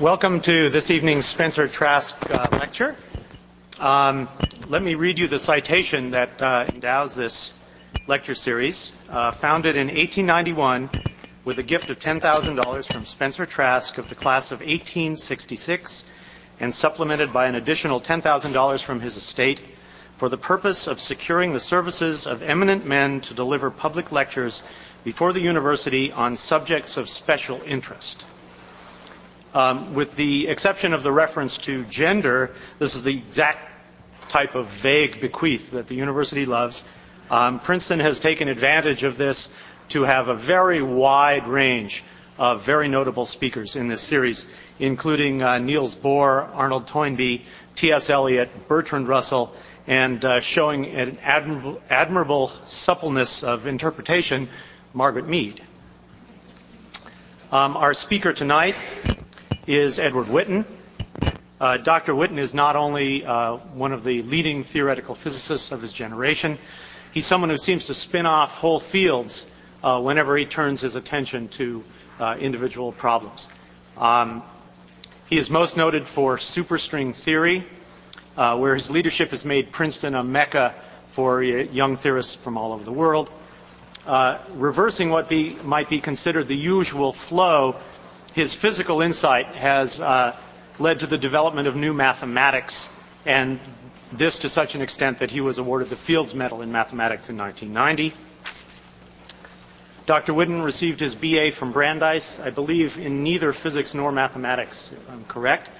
Welcome to this evening's Spencer Trask uh, lecture. Um, let me read you the citation that uh, endows this lecture series. Uh, founded in 1891 with a gift of $10,000 from Spencer Trask of the class of 1866 and supplemented by an additional $10,000 from his estate for the purpose of securing the services of eminent men to deliver public lectures before the university on subjects of special interest. Um, with the exception of the reference to gender, this is the exact type of vague bequeath that the university loves. Um, Princeton has taken advantage of this to have a very wide range of very notable speakers in this series, including uh, Niels Bohr, Arnold Toynbee, T.S. Eliot, Bertrand Russell, and uh, showing an admirable, admirable suppleness of interpretation, Margaret Mead. Um, our speaker tonight is Edward Witten. Uh, Dr. Witten is not only uh, one of the leading theoretical physicists of his generation, he's someone who seems to spin off whole fields uh, whenever he turns his attention to uh, individual problems. Um, he is most noted for superstring theory, uh, where his leadership has made Princeton a mecca for young theorists from all over the world. Uh, reversing what be, might be considered the usual flow his physical insight has uh, led to the development of new mathematics, and this to such an extent that he was awarded the Fields Medal in Mathematics in 1990. Dr. Witten received his BA from Brandeis, I believe, in neither physics nor mathematics, if I'm correct.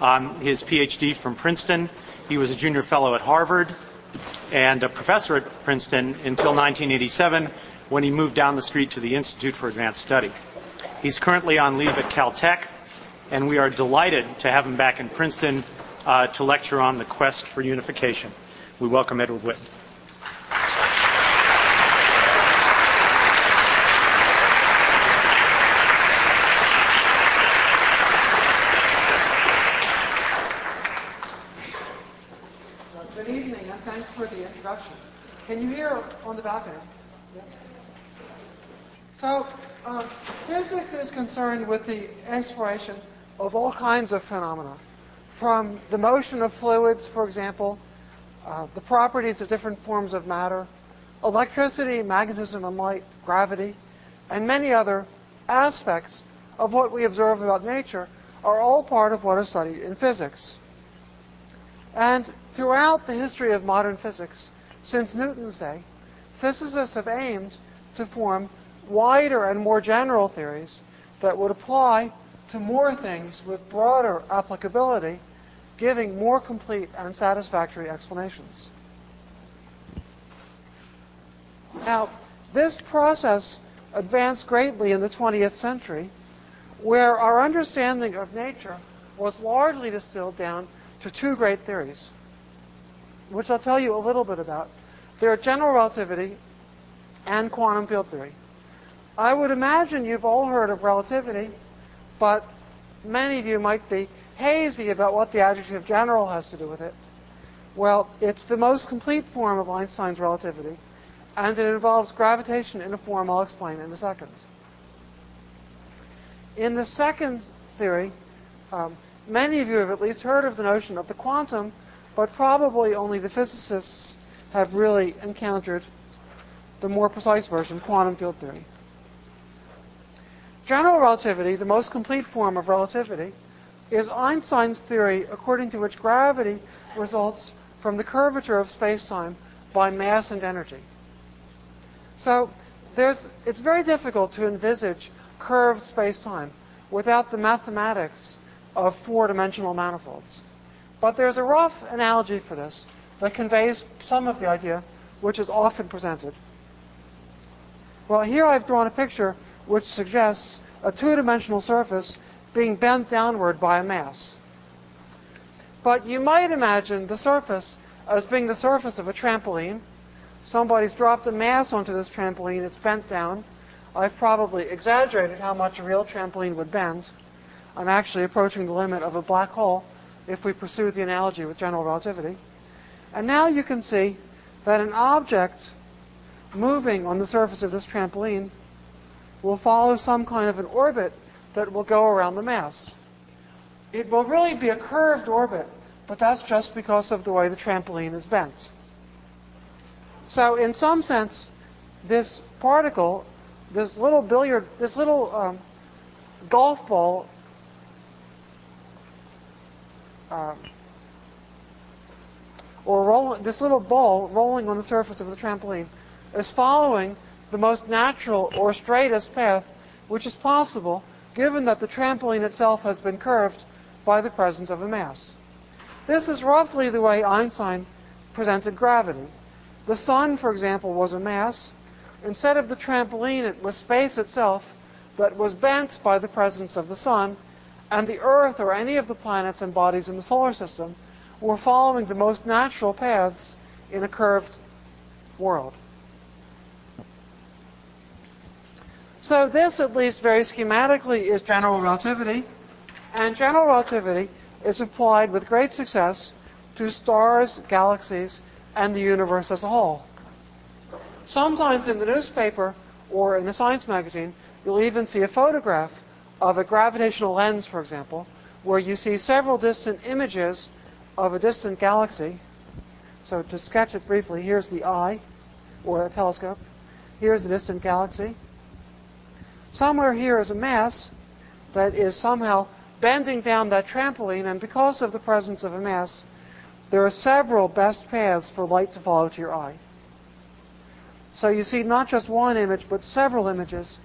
Um, his PhD from Princeton. He was a junior fellow at Harvard and a professor at Princeton until 1987 when he moved down the street to the Institute for Advanced Study. He's currently on leave at Caltech, and we are delighted to have him back in Princeton uh, to lecture on the quest for unification. We welcome Edward evening, and thanks for the introduction. Can you hear on the balcony? Yes. So, uh, physics is concerned with the exploration of all kinds of phenomena, from the motion of fluids, for example, uh, the properties of different forms of matter, electricity, magnetism and light, gravity, and many other aspects of what we observe about nature are all part of what is studied in physics. And throughout the history of modern physics, since Newton's day, physicists have aimed to form wider and more general theories that would apply to more things with broader applicability, giving more complete and satisfactory explanations. Now, this process advanced greatly in the 20th century, where our understanding of nature was largely distilled down to two great theories, which I'll tell you a little bit about. They're general relativity and quantum field theory. I would imagine you've all heard of relativity, but many of you might be hazy about what the adjective general has to do with it. Well, it's the most complete form of Einstein's relativity, and it involves gravitation in a form I'll explain in a second. In the second theory, um, many of you have at least heard of the notion of the quantum, but probably only the physicists have really encountered the more precise version, quantum field theory. General relativity, the most complete form of relativity, is Einstein's theory according to which gravity results from the curvature of spacetime by mass and energy. So it's very difficult to envisage curved spacetime without the mathematics of four-dimensional manifolds. But there's a rough analogy for this that conveys some of the idea which is often presented. Well, here I've drawn a picture which suggests a two-dimensional surface being bent downward by a mass. But you might imagine the surface as being the surface of a trampoline. Somebody's dropped a mass onto this trampoline, it's bent down. I've probably exaggerated how much a real trampoline would bend. I'm actually approaching the limit of a black hole if we pursue the analogy with general relativity. And now you can see that an object moving on the surface of this trampoline will follow some kind of an orbit that will go around the mass. it will really be a curved orbit, but that's just because of the way the trampoline is bent. So, in some sense, this particle, this little billiard, this little um, golf ball, um, or roll, this little ball rolling on the surface of the trampoline, is following the most natural or straightest path which is possible given that the trampoline itself has been curved by the presence of a mass. This is roughly the way Einstein presented gravity. The sun, for example, was a mass. Instead of the trampoline, it was space itself that was bent by the presence of the sun, and the Earth or any of the planets and bodies in the solar system were following the most natural paths in a curved world. So this, at least very schematically, is general relativity. And general relativity is applied with great success to stars, galaxies, and the universe as a whole. Sometimes in the newspaper or in a science magazine, you'll even see a photograph of a gravitational lens, for example, where you see several distant images of a distant galaxy. So to sketch it briefly, here's the eye, or a telescope. Here's the distant galaxy. Somewhere here is a mass that is somehow bending down that trampoline, and because of the presence of a mass, there are several best paths for light to follow to your eye. So you see not just one image, but several images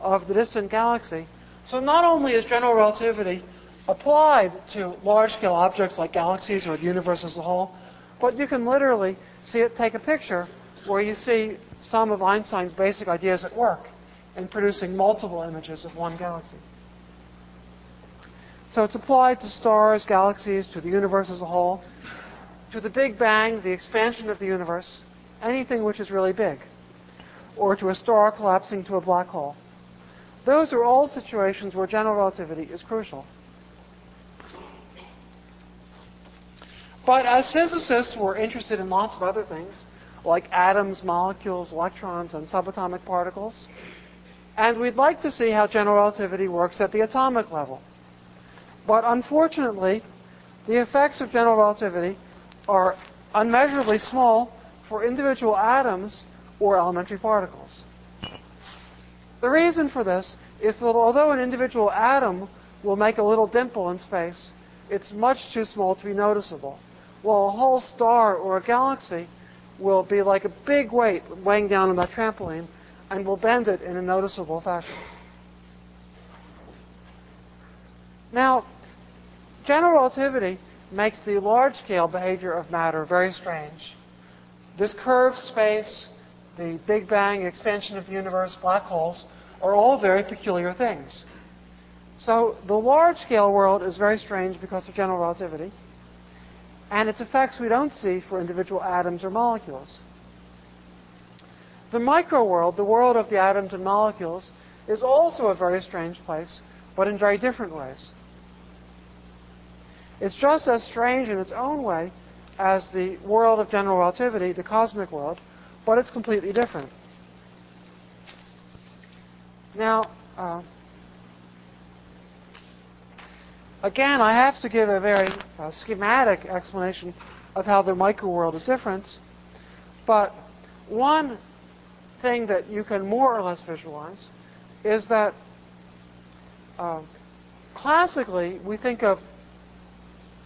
of the distant galaxy. So not only is general relativity applied to large-scale objects like galaxies or the universe as a whole, but you can literally see it take a picture where you see some of Einstein's basic ideas at work in producing multiple images of one galaxy. So it's applied to stars, galaxies, to the universe as a whole, to the Big Bang, the expansion of the universe, anything which is really big, or to a star collapsing to a black hole. Those are all situations where general relativity is crucial. But as physicists, we're interested in lots of other things, like atoms, molecules, electrons, and subatomic particles. And we'd like to see how general relativity works at the atomic level. But unfortunately, the effects of general relativity are unmeasurably small for individual atoms or elementary particles. The reason for this is that although an individual atom will make a little dimple in space, it's much too small to be noticeable. While a whole star or a galaxy will be like a big weight weighing down on that trampoline and will bend it in a noticeable fashion. Now, general relativity makes the large scale behavior of matter very strange. This curved space, the Big Bang, expansion of the universe, black holes, are all very peculiar things. So the large scale world is very strange because of general relativity, and its effects we don't see for individual atoms or molecules. The micro world, the world of the atoms and molecules, is also a very strange place, but in very different ways. It's just as strange in its own way as the world of general relativity, the cosmic world, but it's completely different. Now, uh, again, I have to give a very uh, schematic explanation of how the micro world is different, but one thing that you can more or less visualize is that uh, classically we think of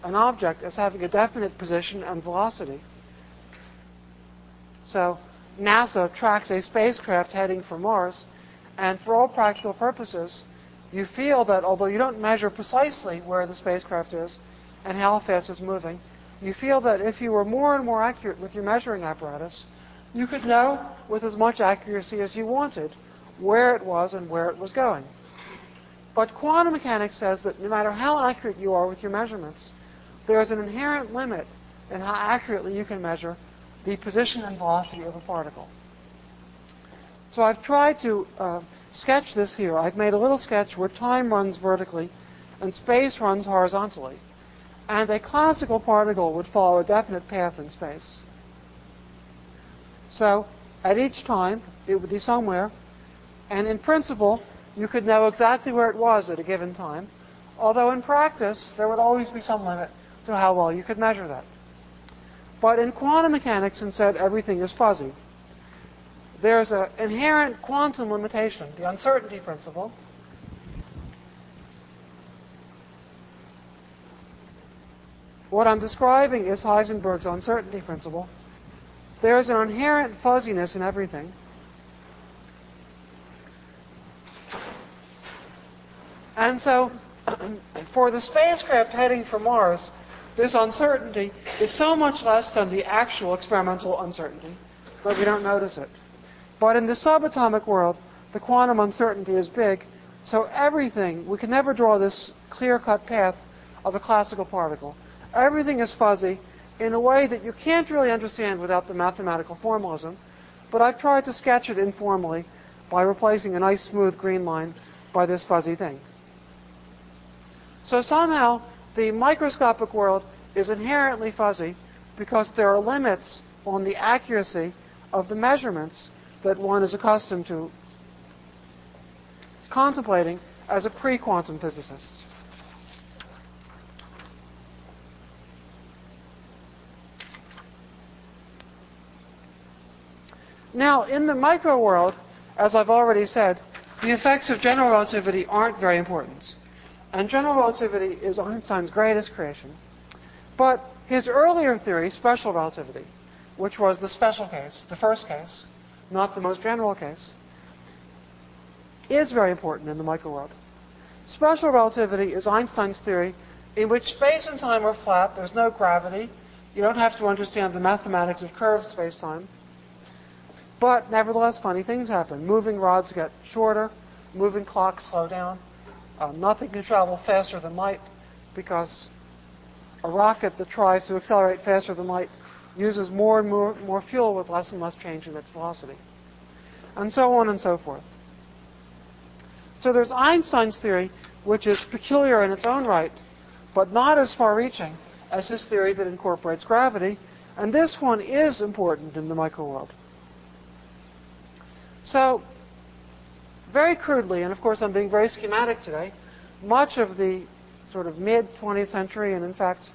an object as having a definite position and velocity. So NASA tracks a spacecraft heading for Mars, and for all practical purposes, you feel that although you don't measure precisely where the spacecraft is and how fast it's moving, you feel that if you were more and more accurate with your measuring apparatus, you could know with as much accuracy as you wanted where it was and where it was going. But quantum mechanics says that no matter how accurate you are with your measurements, there is an inherent limit in how accurately you can measure the position and velocity of a particle. So I've tried to uh, sketch this here. I've made a little sketch where time runs vertically and space runs horizontally. And a classical particle would follow a definite path in space. So at each time, it would be somewhere. And in principle, you could know exactly where it was at a given time. Although in practice, there would always be some limit to how well you could measure that. But in quantum mechanics, instead, everything is fuzzy. There's an inherent quantum limitation, the uncertainty principle. What I'm describing is Heisenberg's uncertainty principle. There is an inherent fuzziness in everything. And so, for the spacecraft heading for Mars, this uncertainty is so much less than the actual experimental uncertainty that we don't notice it. But in the subatomic world, the quantum uncertainty is big, so everything, we can never draw this clear-cut path of a classical particle. Everything is fuzzy in a way that you can't really understand without the mathematical formalism, but I've tried to sketch it informally by replacing a nice smooth green line by this fuzzy thing. So somehow the microscopic world is inherently fuzzy because there are limits on the accuracy of the measurements that one is accustomed to contemplating as a pre-quantum physicist. Now, in the micro world, as I've already said, the effects of general relativity aren't very important. And general relativity is Einstein's greatest creation. But his earlier theory, special relativity, which was the special case, the first case, not the most general case, is very important in the micro world. Special relativity is Einstein's theory in which space and time are flat, there's no gravity, you don't have to understand the mathematics of curved space-time. But nevertheless, funny things happen. Moving rods get shorter, moving clocks slow down. Uh, nothing can travel faster than light because a rocket that tries to accelerate faster than light uses more and more, more fuel with less and less change in its velocity. And so on and so forth. So there's Einstein's theory, which is peculiar in its own right, but not as far reaching as his theory that incorporates gravity. And this one is important in the microworld. So very crudely, and of course I'm being very schematic today, much of the sort of mid 20th century, and in fact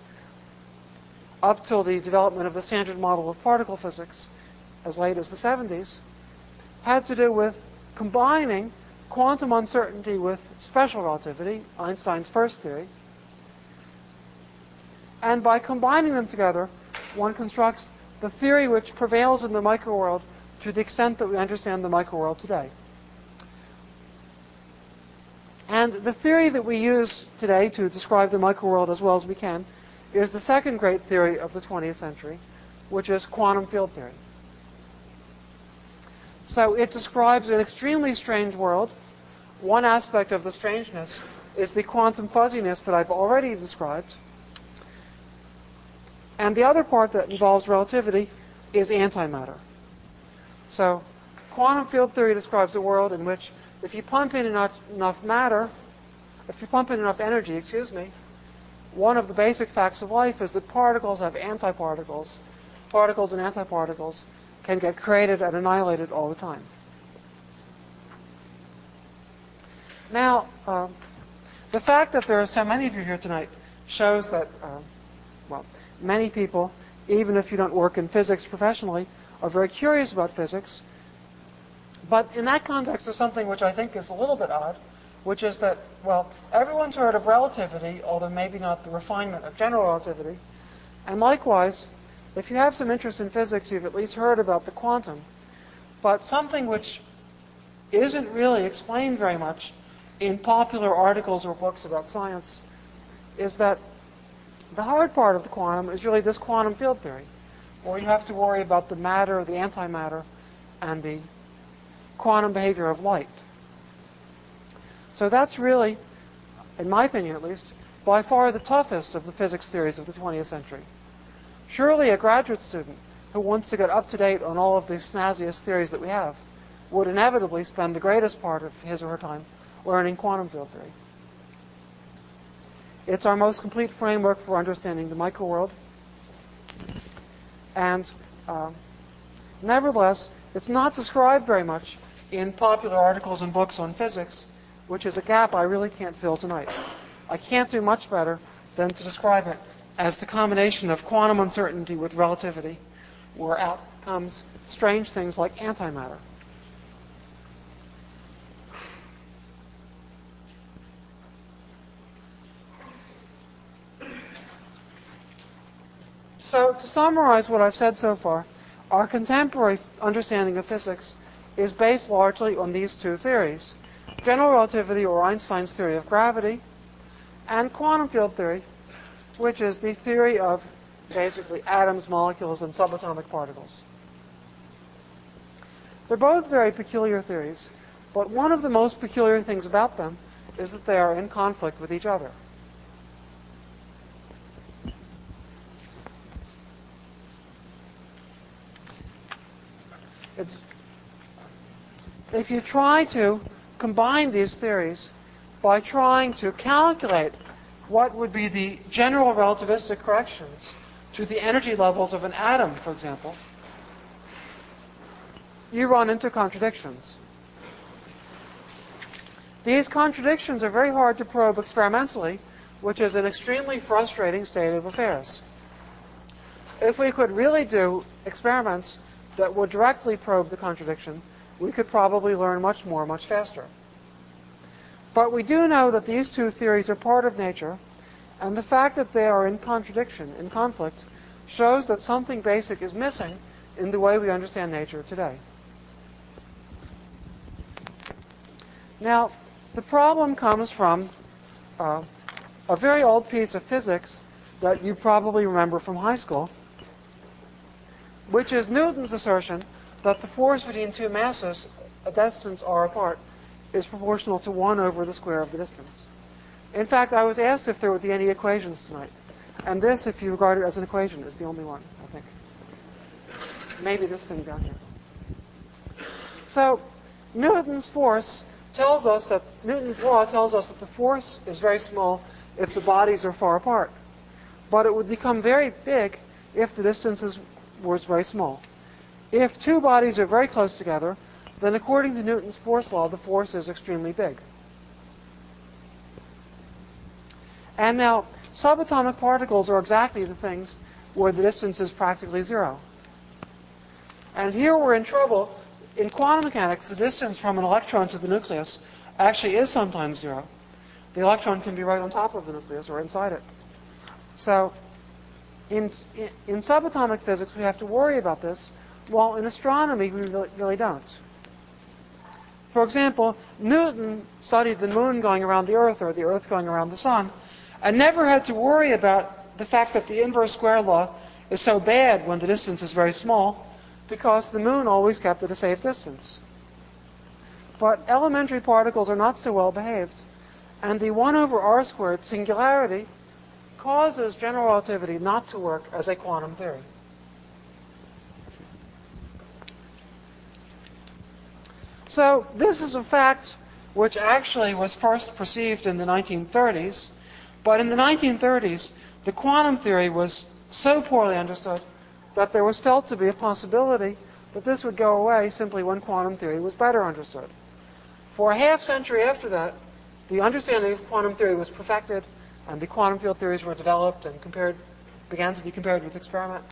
up till the development of the standard model of particle physics as late as the 70s, had to do with combining quantum uncertainty with special relativity, Einstein's first theory. And by combining them together, one constructs the theory which prevails in the microworld to the extent that we understand the microworld today. And the theory that we use today to describe the microworld as well as we can is the second great theory of the 20th century, which is quantum field theory. So it describes an extremely strange world. One aspect of the strangeness is the quantum fuzziness that I've already described. And the other part that involves relativity is antimatter. So quantum field theory describes a world in which if you pump in enough, enough matter, if you pump in enough energy, excuse me, one of the basic facts of life is that particles have antiparticles. Particles and antiparticles can get created and annihilated all the time. Now, um, the fact that there are so many of you here tonight shows that, uh, well, many people, even if you don't work in physics professionally, are very curious about physics but in that context, there's something which I think is a little bit odd, which is that, well, everyone's heard of relativity, although maybe not the refinement of general relativity. And likewise, if you have some interest in physics, you've at least heard about the quantum. But something which isn't really explained very much in popular articles or books about science is that the hard part of the quantum is really this quantum field theory, where you have to worry about the matter, the antimatter, and the quantum behavior of light. So that's really, in my opinion at least, by far the toughest of the physics theories of the 20th century. Surely a graduate student who wants to get up to date on all of the snazziest theories that we have would inevitably spend the greatest part of his or her time learning quantum field theory. It's our most complete framework for understanding the microworld. And uh, nevertheless, it's not described very much in popular articles and books on physics, which is a gap I really can't fill tonight. I can't do much better than to describe it as the combination of quantum uncertainty with relativity, where out comes strange things like antimatter. So, to summarize what I've said so far, our contemporary understanding of physics is based largely on these two theories general relativity, or Einstein's theory of gravity, and quantum field theory, which is the theory of basically atoms, molecules, and subatomic particles. They're both very peculiar theories, but one of the most peculiar things about them is that they are in conflict with each other. If you try to combine these theories by trying to calculate what would be the general relativistic corrections to the energy levels of an atom, for example, you run into contradictions. These contradictions are very hard to probe experimentally, which is an extremely frustrating state of affairs. If we could really do experiments that would directly probe the contradiction, we could probably learn much more much faster. But we do know that these two theories are part of nature, and the fact that they are in contradiction, in conflict, shows that something basic is missing in the way we understand nature today. Now, the problem comes from uh, a very old piece of physics that you probably remember from high school, which is Newton's assertion that the force between two masses a distance r apart is proportional to 1 over the square of the distance. In fact, I was asked if there would be any equations tonight. And this, if you regard it as an equation, is the only one, I think. Maybe this thing down here. So, Newton's force tells us that, Newton's law tells us that the force is very small if the bodies are far apart. But it would become very big if the distances was very small. If two bodies are very close together, then according to Newton's force law, the force is extremely big. And now, subatomic particles are exactly the things where the distance is practically zero. And here we're in trouble. In quantum mechanics, the distance from an electron to the nucleus actually is sometimes zero. The electron can be right on top of the nucleus or inside it. So, in, in, in subatomic physics, we have to worry about this, while in astronomy, we really, really don't. For example, Newton studied the moon going around the Earth or the Earth going around the sun, and never had to worry about the fact that the inverse square law is so bad when the distance is very small, because the moon always kept at a safe distance. But elementary particles are not so well behaved, and the 1 over r squared singularity causes general relativity not to work as a quantum theory. So this is a fact which actually was first perceived in the 1930s, but in the 1930s, the quantum theory was so poorly understood that there was felt to be a possibility that this would go away simply when quantum theory was better understood. For a half century after that, the understanding of quantum theory was perfected, and the quantum field theories were developed and compared, began to be compared with experiment,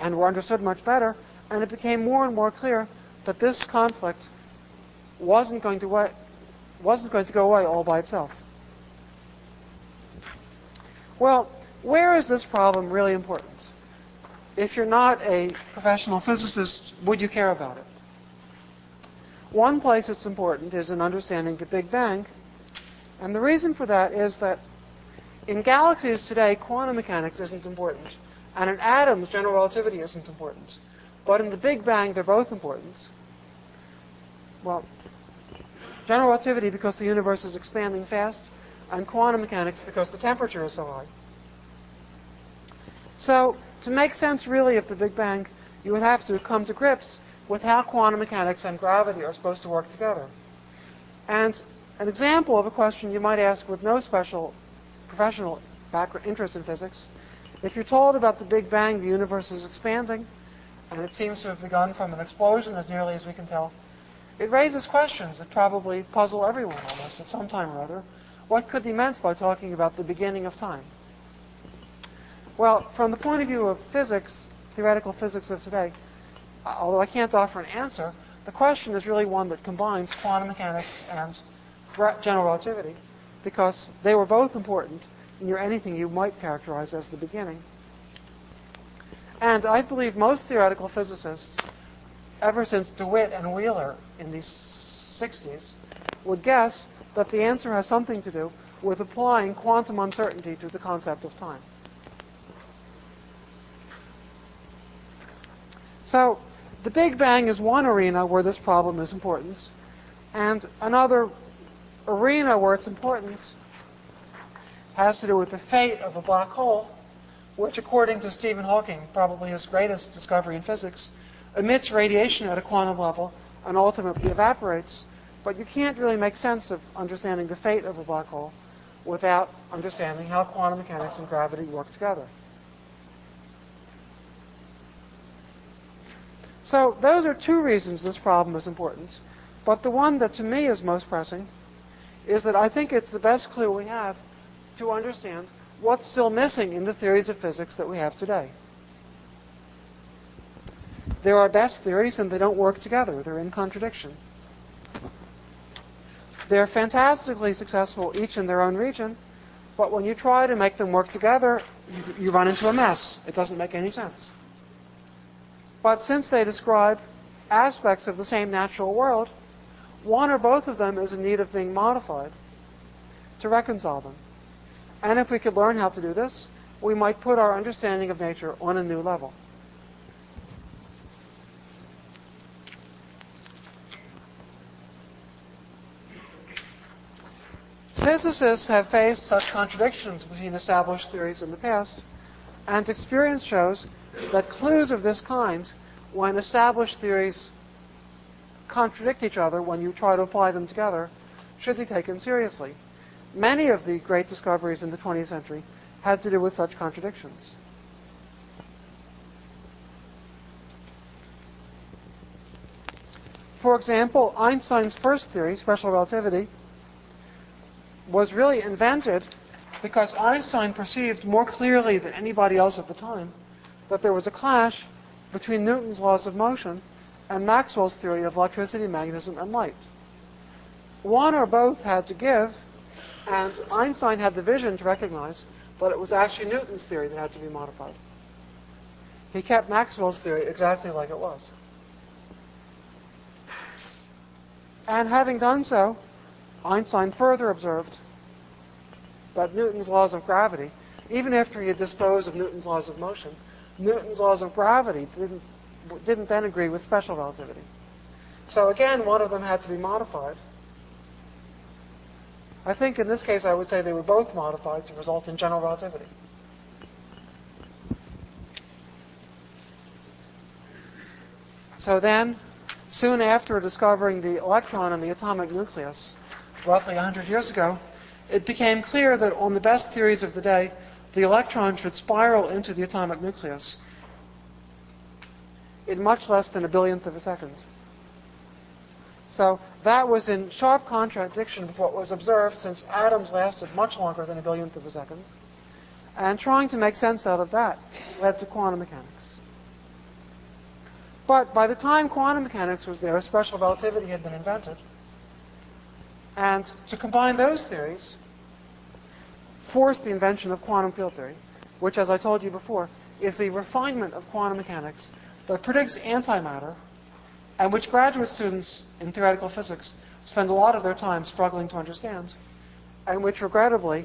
and were understood much better, and it became more and more clear that this conflict wasn't going to wa- wasn't going to go away all by itself. Well, where is this problem really important? If you're not a professional physicist, would you care about it? One place it's important is in understanding the Big Bang. And the reason for that is that in galaxies today, quantum mechanics isn't important. And in atoms, general relativity isn't important. But in the Big Bang, they're both important. Well, general relativity because the universe is expanding fast, and quantum mechanics because the temperature is so high. So, to make sense really of the Big Bang, you would have to come to grips with how quantum mechanics and gravity are supposed to work together. And an example of a question you might ask with no special professional background interest in physics, if you're told about the Big Bang, the universe is expanding, and it seems to have begun from an explosion as nearly as we can tell, it raises questions that probably puzzle everyone almost at some time or other. What could he meant by talking about the beginning of time? Well, from the point of view of physics, theoretical physics of today, although I can't offer an answer, the question is really one that combines quantum mechanics and general relativity because they were both important near anything you might characterize as the beginning. And I believe most theoretical physicists, ever since DeWitt and Wheeler in the 60s, would guess that the answer has something to do with applying quantum uncertainty to the concept of time. So the Big Bang is one arena where this problem is important, and another arena where it's important has to do with the fate of a black hole, which, according to Stephen Hawking, probably his greatest discovery in physics, emits radiation at a quantum level and ultimately evaporates. But you can't really make sense of understanding the fate of a black hole without understanding how quantum mechanics and gravity work together. So those are two reasons this problem is important. But the one that to me is most pressing is that I think it's the best clue we have to understand what's still missing in the theories of physics that we have today. There are best theories and they don't work together. They're in contradiction. They're fantastically successful each in their own region, but when you try to make them work together, you, you run into a mess. It doesn't make any sense. But since they describe aspects of the same natural world, one or both of them is in need of being modified to reconcile them. And if we could learn how to do this, we might put our understanding of nature on a new level. Physicists have faced such contradictions between established theories in the past, and experience shows that clues of this kind, when established theories contradict each other when you try to apply them together, should be taken seriously. Many of the great discoveries in the 20th century had to do with such contradictions. For example, Einstein's first theory, special relativity, was really invented because Einstein perceived more clearly than anybody else at the time that there was a clash between Newton's laws of motion and Maxwell's theory of electricity, magnetism, and light. One or both had to give, and Einstein had the vision to recognize that it was actually Newton's theory that had to be modified. He kept Maxwell's theory exactly like it was. And having done so, Einstein further observed that Newton's laws of gravity, even after he had disposed of Newton's laws of motion, Newton's laws of gravity didn't, didn't then agree with special relativity. So again, one of them had to be modified. I think in this case I would say they were both modified to result in general relativity. So then, soon after discovering the electron in the atomic nucleus, roughly 100 years ago, it became clear that on the best theories of the day, the electron should spiral into the atomic nucleus in much less than a billionth of a second. So that was in sharp contradiction with what was observed since atoms lasted much longer than a billionth of a second. And trying to make sense out of that led to quantum mechanics. But by the time quantum mechanics was there, special relativity had been invented. And to combine those theories forced the invention of quantum field theory, which, as I told you before, is the refinement of quantum mechanics that predicts antimatter and which graduate students in theoretical physics spend a lot of their time struggling to understand, and which regrettably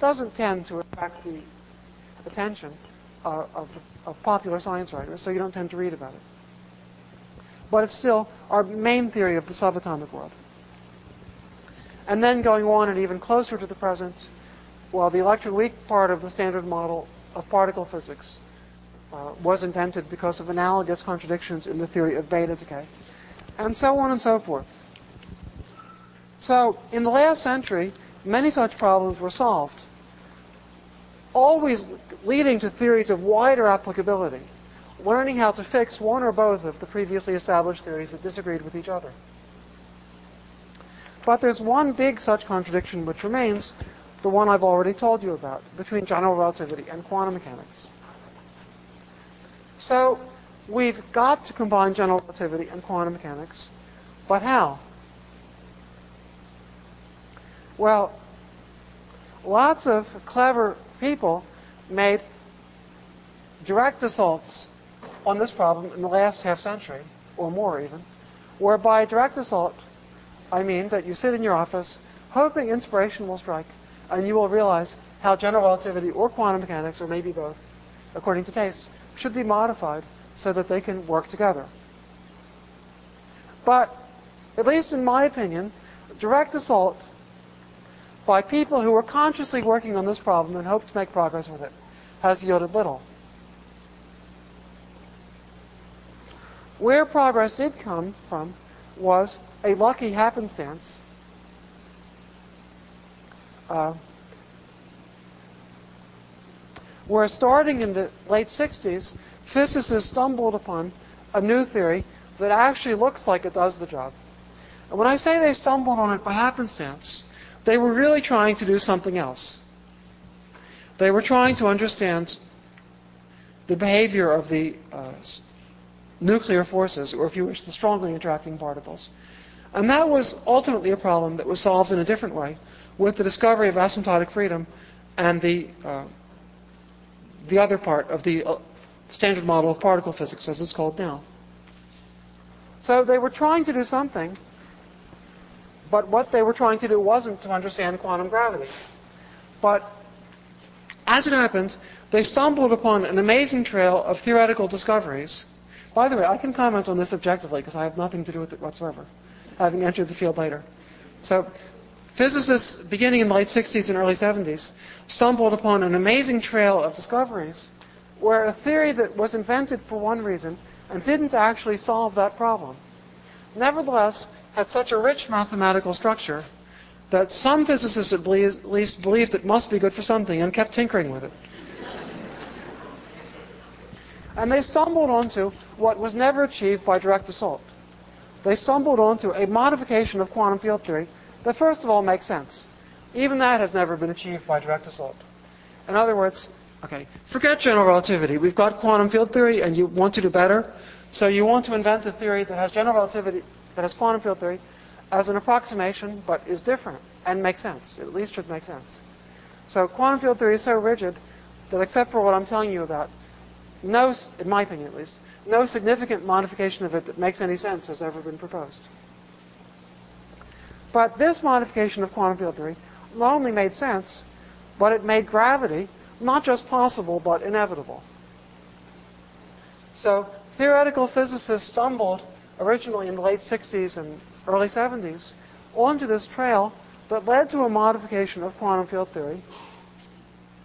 doesn't tend to attract the attention uh, of, of popular science writers, so you don't tend to read about it. But it's still our main theory of the subatomic world. And then going on and even closer to the present, well, the electroweak part of the standard model of particle physics uh, was invented because of analogous contradictions in the theory of beta decay, and so on and so forth. So, in the last century, many such problems were solved, always leading to theories of wider applicability, learning how to fix one or both of the previously established theories that disagreed with each other. But there's one big such contradiction which remains, the one I've already told you about, between general relativity and quantum mechanics. So we've got to combine general relativity and quantum mechanics, but how? Well, lots of clever people made direct assaults on this problem in the last half century, or more even, where by direct assault, I mean that you sit in your office hoping inspiration will strike and you will realize how general relativity or quantum mechanics, or maybe both, according to taste, should be modified so that they can work together. But, at least in my opinion, direct assault by people who were consciously working on this problem and hoped to make progress with it has yielded little. Where progress did come from was a lucky happenstance. Uh, where starting in the late 60s, physicists stumbled upon a new theory that actually looks like it does the job. And when I say they stumbled on it by happenstance, they were really trying to do something else. They were trying to understand the behavior of the uh, nuclear forces, or if you wish, the strongly interacting particles. And that was ultimately a problem that was solved in a different way with the discovery of asymptotic freedom and the, uh, the other part of the uh, standard model of particle physics, as it's called now. So they were trying to do something but what they were trying to do wasn't to understand quantum gravity. But as it happened, they stumbled upon an amazing trail of theoretical discoveries. By the way, I can comment on this objectively because I have nothing to do with it whatsoever, having entered the field later. So, physicists beginning in the late 60s and early 70s stumbled upon an amazing trail of discoveries where a theory that was invented for one reason and didn't actually solve that problem, nevertheless had such a rich mathematical structure that some physicists at least believed it must be good for something and kept tinkering with it. And they stumbled onto what was never achieved by direct assault. They stumbled onto a modification of quantum field theory that, first of all, makes sense. Even that has never been achieved by direct assault. In other words, okay, forget general relativity. We've got quantum field theory, and you want to do better. So you want to invent a theory that has general relativity that has quantum field theory as an approximation, but is different and makes sense. It at least should make sense. So quantum field theory is so rigid that except for what I'm telling you about, no, in my opinion at least, no significant modification of it that makes any sense has ever been proposed. But this modification of quantum field theory not only made sense, but it made gravity not just possible, but inevitable. So theoretical physicists stumbled originally in the late 60s and early 70s, onto this trail that led to a modification of quantum field theory.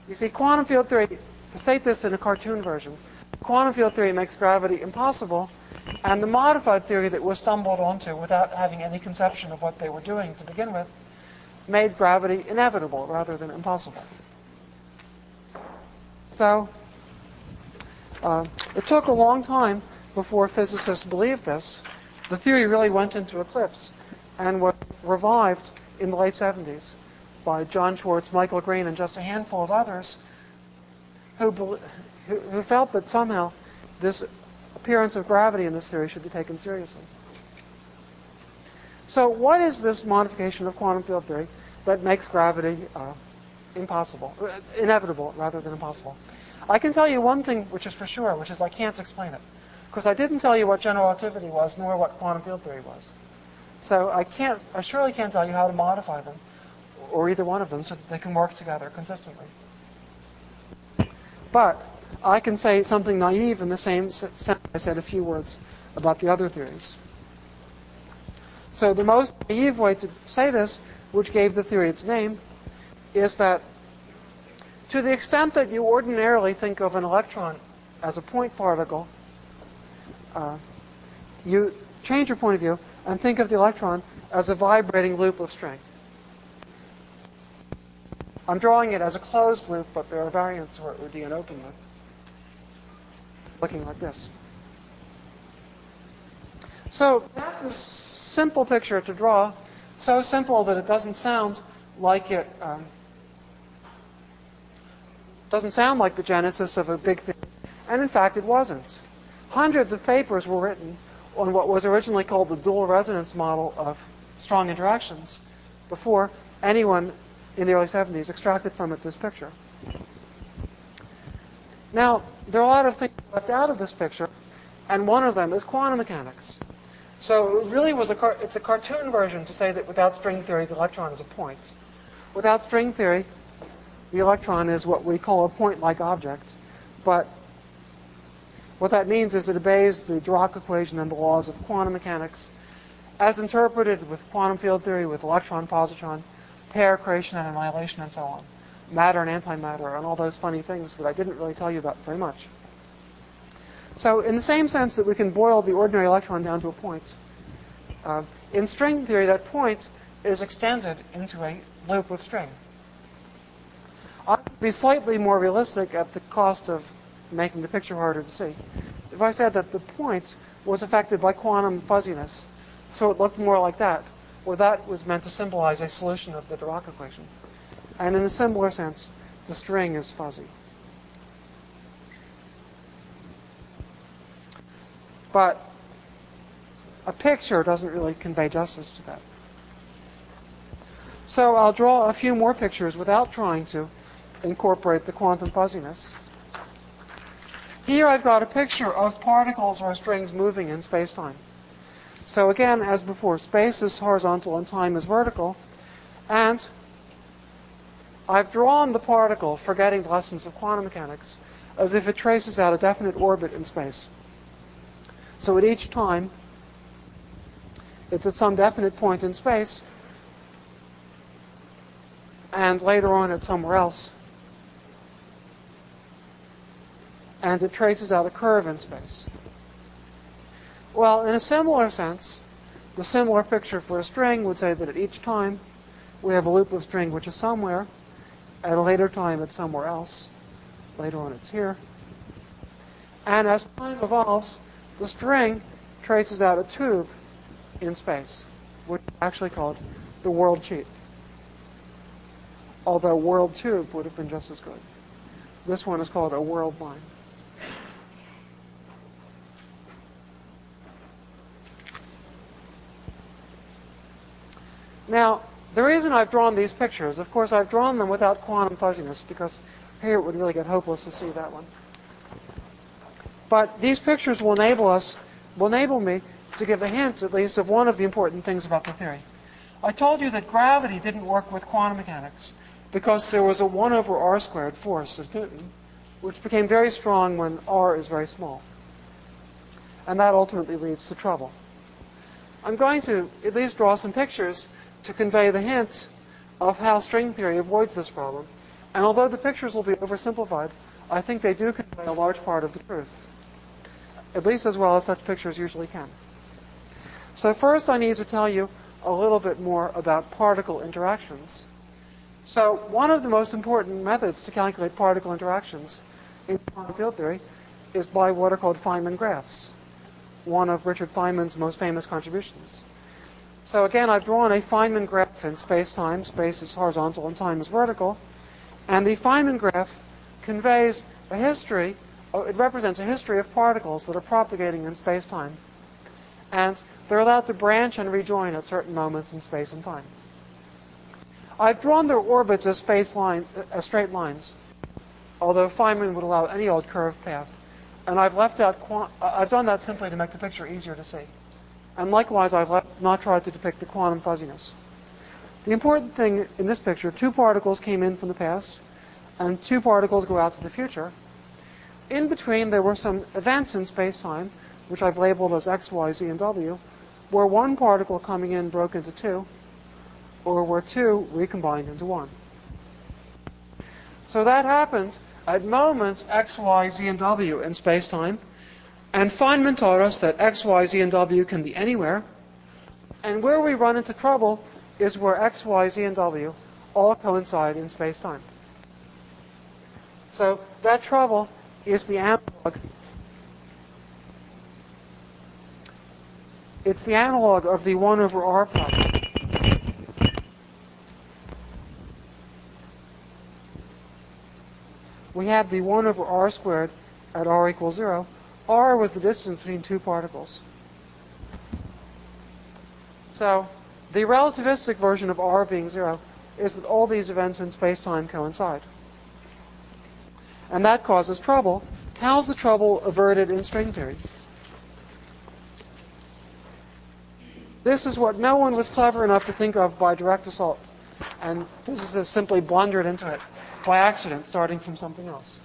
You see, quantum field theory, to state this in a cartoon version, quantum field theory makes gravity impossible, and the modified theory that was stumbled onto without having any conception of what they were doing to begin with made gravity inevitable rather than impossible. So, uh, it took a long time before physicists believed this, the theory really went into eclipse and was revived in the late 70s by John Schwarz, Michael Green, and just a handful of others who, who, who felt that somehow this appearance of gravity in this theory should be taken seriously. So, what is this modification of quantum field theory that makes gravity uh, impossible, uh, inevitable rather than impossible? I can tell you one thing which is for sure, which is I can't explain it. Because I didn't tell you what general relativity was, nor what quantum field theory was. So I can't, I surely can't tell you how to modify them, or either one of them, so that they can work together consistently. But I can say something naive in the same sense I said a few words about the other theories. So the most naive way to say this, which gave the theory its name, is that to the extent that you ordinarily think of an electron as a point particle uh, you change your point of view and think of the electron as a vibrating loop of string. I'm drawing it as a closed loop, but there are variants where it would be an open loop, looking like this. So that's a simple picture to draw So simple that it doesn't sound like it um, doesn't sound like the genesis of a big thing. And in fact, it wasn't. Hundreds of papers were written on what was originally called the dual resonance model of strong interactions before anyone in the early 70s extracted from it this picture. Now, there are a lot of things left out of this picture, and one of them is quantum mechanics. So it really was a car- it's a cartoon version to say that without string theory, the electron is a point. Without string theory, the electron is what we call a point-like object, but what that means is it obeys the Dirac equation and the laws of quantum mechanics as interpreted with quantum field theory, with electron-positron, pair creation and annihilation, and so on, matter and antimatter, and all those funny things that I didn't really tell you about very much. So in the same sense that we can boil the ordinary electron down to a point, uh, in string theory, that point is extended into a loop of string. I'll be slightly more realistic at the cost of making the picture harder to see. If I said that the point was affected by quantum fuzziness, so it looked more like that, where that was meant to symbolize a solution of the Dirac equation. And in a similar sense, the string is fuzzy. But a picture doesn't really convey justice to that. So I'll draw a few more pictures without trying to incorporate the quantum fuzziness. Here I've got a picture of particles or strings moving in space-time. So again, as before, space is horizontal and time is vertical. And I've drawn the particle, forgetting the lessons of quantum mechanics, as if it traces out a definite orbit in space. So at each time, it's at some definite point in space, and later on it's somewhere else. and it traces out a curve in space. Well, in a similar sense, the similar picture for a string would say that at each time we have a loop of string which is somewhere, at a later time it's somewhere else, later on it's here. And as time evolves, the string traces out a tube in space, which is actually called the world sheet. Although world tube would have been just as good. This one is called a world line. Now, the reason I've drawn these pictures, of course, I've drawn them without quantum fuzziness because here it would really get hopeless to see that one. But these pictures will enable us, will enable me to give a hint, at least, of one of the important things about the theory. I told you that gravity didn't work with quantum mechanics because there was a 1 over r squared force of Newton, which became very strong when r is very small. And that ultimately leads to trouble. I'm going to at least draw some pictures to convey the hint of how string theory avoids this problem. And although the pictures will be oversimplified, I think they do convey a large part of the truth, at least as well as such pictures usually can. So first I need to tell you a little bit more about particle interactions. So one of the most important methods to calculate particle interactions in quantum field theory is by what are called Feynman graphs, one of Richard Feynman's most famous contributions. So again, I've drawn a Feynman graph in space-time. Space is horizontal and time is vertical. And the Feynman graph conveys a history, uh, it represents a history of particles that are propagating in space-time. And they're allowed to branch and rejoin at certain moments in space and time. I've drawn their orbits as line, as straight lines, although Feynman would allow any old curved path. And I've left out, I've done that simply to make the picture easier to see. And likewise, I've not tried to depict the quantum fuzziness. The important thing in this picture, two particles came in from the past, and two particles go out to the future. In between, there were some events in space-time, which I've labeled as x, y, z, and w, where one particle coming in broke into two, or where two recombined into one. So that happens at moments x, y, z, and w in space-time, and Feynman taught us that x, y, z, and w can be anywhere. And where we run into trouble is where x, y, z, and w all coincide in space-time. So that trouble is the analog. It's the analog of the 1 over r problem. We have the 1 over r squared at r equals 0 r was the distance between two particles. So the relativistic version of r being 0 is that all these events in space-time coincide. And that causes trouble. How's the trouble averted in string theory? This is what no one was clever enough to think of by direct assault. And physicists simply blundered into it by accident, starting from something else.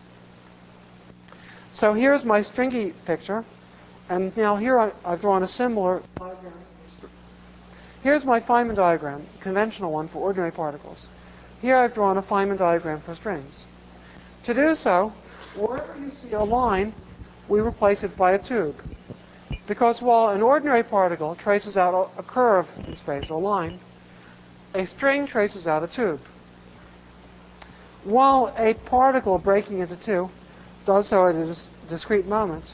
So here's my stringy picture. And now here I, have drawn a similar diagram. Here's my Feynman diagram, conventional one for ordinary particles. Here I've drawn a Feynman diagram for strings. To do so, wherever you see a line, we replace it by a tube. Because while an ordinary particle traces out a curve in space, a line, a string traces out a tube. While a particle breaking into two does so at a discrete moment,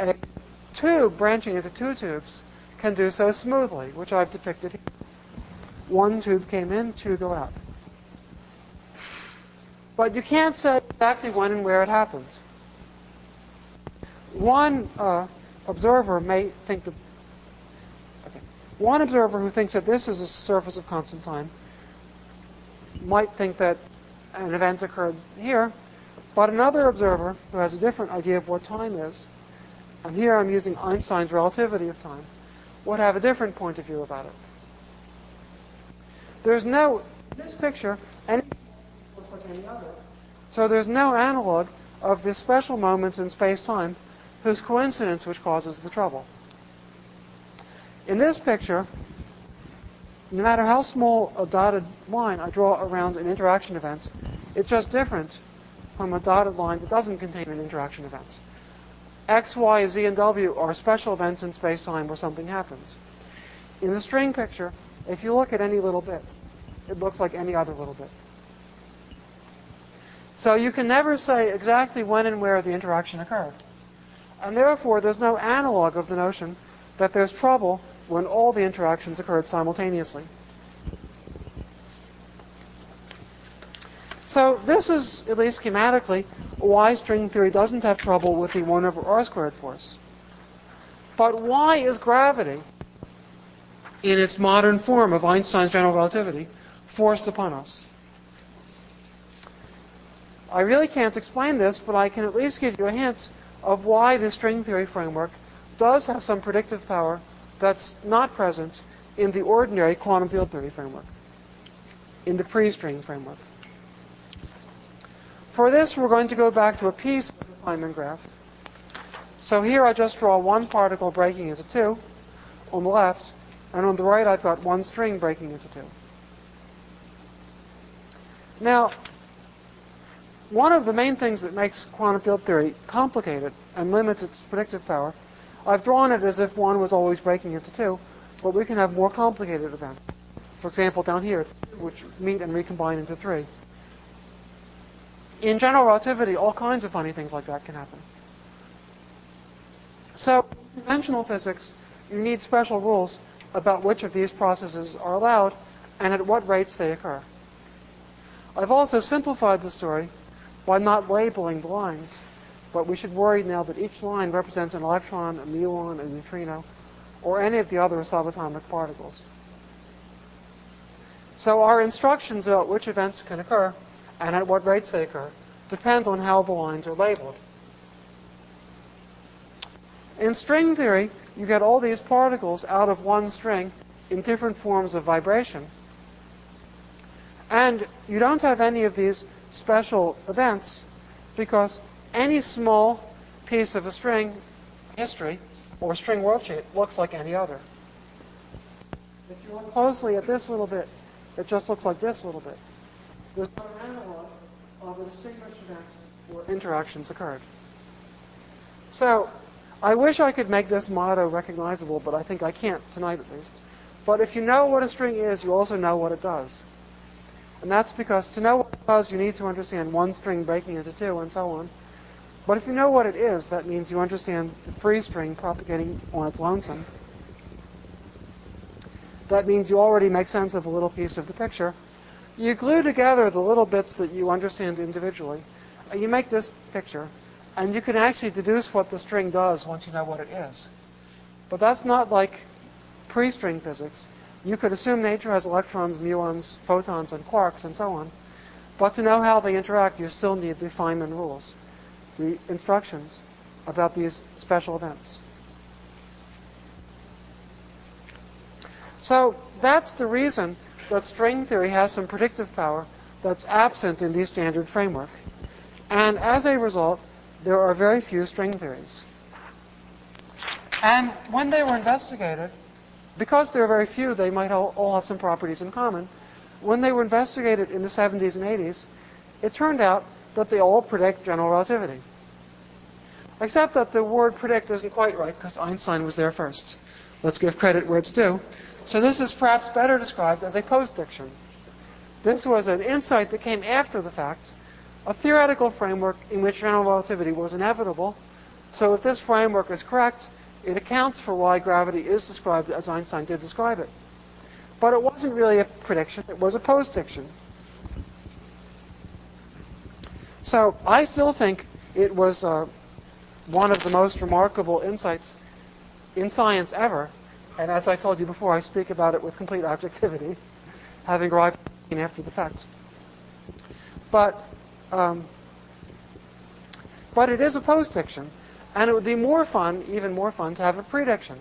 a tube branching into two tubes can do so smoothly, which I've depicted here. One tube came in, two go out. But you can't say exactly when and where it happens. One uh, observer may think that one observer who thinks that this is a surface of constant time might think that an event occurred here, but another observer who has a different idea of what time is, and here I'm using Einstein's relativity of time, would have a different point of view about it. There's no, in this picture, any looks like any other. So there's no analog of the special moments in space-time whose coincidence which causes the trouble. In this picture, no matter how small a dotted line I draw around an interaction event, it's just different from a dotted line that doesn't contain an interaction event. X, Y, Z, and W are special events in space-time where something happens. In the string picture, if you look at any little bit, it looks like any other little bit. So you can never say exactly when and where the interaction occurred. And therefore, there's no analog of the notion that there's trouble when all the interactions occurred simultaneously. So this is, at least schematically, why string theory doesn't have trouble with the 1 over r squared force. But why is gravity, in its modern form of Einstein's general relativity, forced upon us? I really can't explain this, but I can at least give you a hint of why the string theory framework does have some predictive power that's not present in the ordinary quantum field theory framework, in the pre-string framework. For this, we're going to go back to a piece of the Feynman graph. So here I just draw one particle breaking into two on the left, and on the right I've got one string breaking into two. Now, one of the main things that makes quantum field theory complicated and limits its predictive power, I've drawn it as if one was always breaking into two, but we can have more complicated events. For example, down here, which meet and recombine into three. In general relativity, all kinds of funny things like that can happen. So, in conventional physics, you need special rules about which of these processes are allowed and at what rates they occur. I've also simplified the story by not labeling the lines. But we should worry now that each line represents an electron, a muon, a neutrino, or any of the other subatomic particles. So our instructions about which events can occur and at what rates they occur depends on how the lines are labeled. In string theory, you get all these particles out of one string in different forms of vibration. And you don't have any of these special events because any small piece of a string history or string worldsheet looks like any other. If you look closely at this little bit, it just looks like this little bit. There's no event where interactions occurred. So, I wish I could make this motto recognizable, but I think I can't tonight at least. But if you know what a string is, you also know what it does. And that's because to know what it does, you need to understand one string breaking into two and so on. But if you know what it is, that means you understand the free string propagating on its lonesome. That means you already make sense of a little piece of the picture. You glue together the little bits that you understand individually, uh, you make this picture, and you can actually deduce what the string does once you know what it is. But that's not like pre-string physics. You could assume nature has electrons, muons, photons, and quarks, and so on. But to know how they interact, you still need the Feynman rules, the instructions about these special events. So that's the reason that string theory has some predictive power that's absent in the standard framework. And as a result, there are very few string theories. And when they were investigated, because there are very few, they might all, all have some properties in common. When they were investigated in the 70s and 80s, it turned out that they all predict general relativity. Except that the word predict isn't quite right because Einstein was there first. Let's give credit where it's due. So this is perhaps better described as a postdiction. This was an insight that came after the fact, a theoretical framework in which general relativity was inevitable. So if this framework is correct, it accounts for why gravity is described as Einstein did describe it. But it wasn't really a prediction, it was a postdiction. So I still think it was uh, one of the most remarkable insights in science ever. And as I told you before, I speak about it with complete objectivity, having arrived after the fact. But um, but it is a postdiction, and it would be more fun, even more fun, to have a prediction.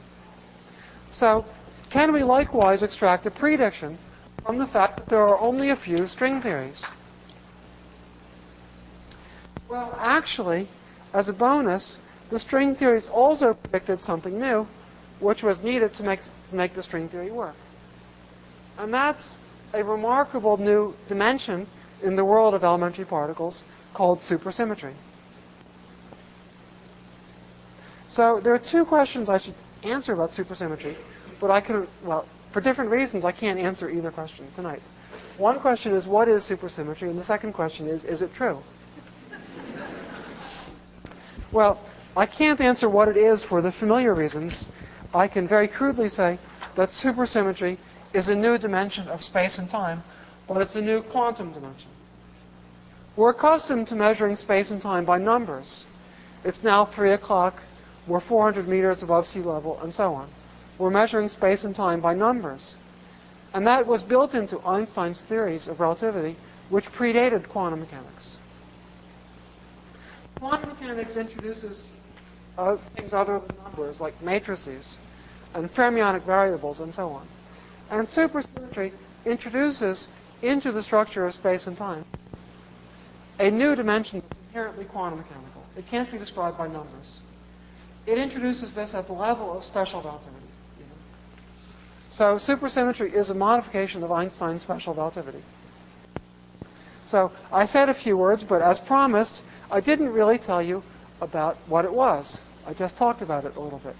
So, can we likewise extract a prediction from the fact that there are only a few string theories? Well, actually, as a bonus, the string theories also predicted something new, which was needed to make, make the string theory work. And that's a remarkable new dimension in the world of elementary particles called supersymmetry. So there are two questions I should answer about supersymmetry, but I can, well, for different reasons, I can't answer either question tonight. One question is, what is supersymmetry? And the second question is, is it true? well, I can't answer what it is for the familiar reasons. I can very crudely say that supersymmetry is a new dimension of space and time, but it's a new quantum dimension. We're accustomed to measuring space and time by numbers. It's now 3 o'clock, we're 400 meters above sea level, and so on. We're measuring space and time by numbers. And that was built into Einstein's theories of relativity, which predated quantum mechanics. Quantum mechanics introduces uh, things other than numbers, like matrices and fermionic variables, and so on. And supersymmetry introduces into the structure of space and time a new dimension that's inherently quantum mechanical. It can't be described by numbers. It introduces this at the level of special relativity. So supersymmetry is a modification of Einstein's special relativity. So I said a few words, but as promised, I didn't really tell you about what it was. I just talked about it a little bit.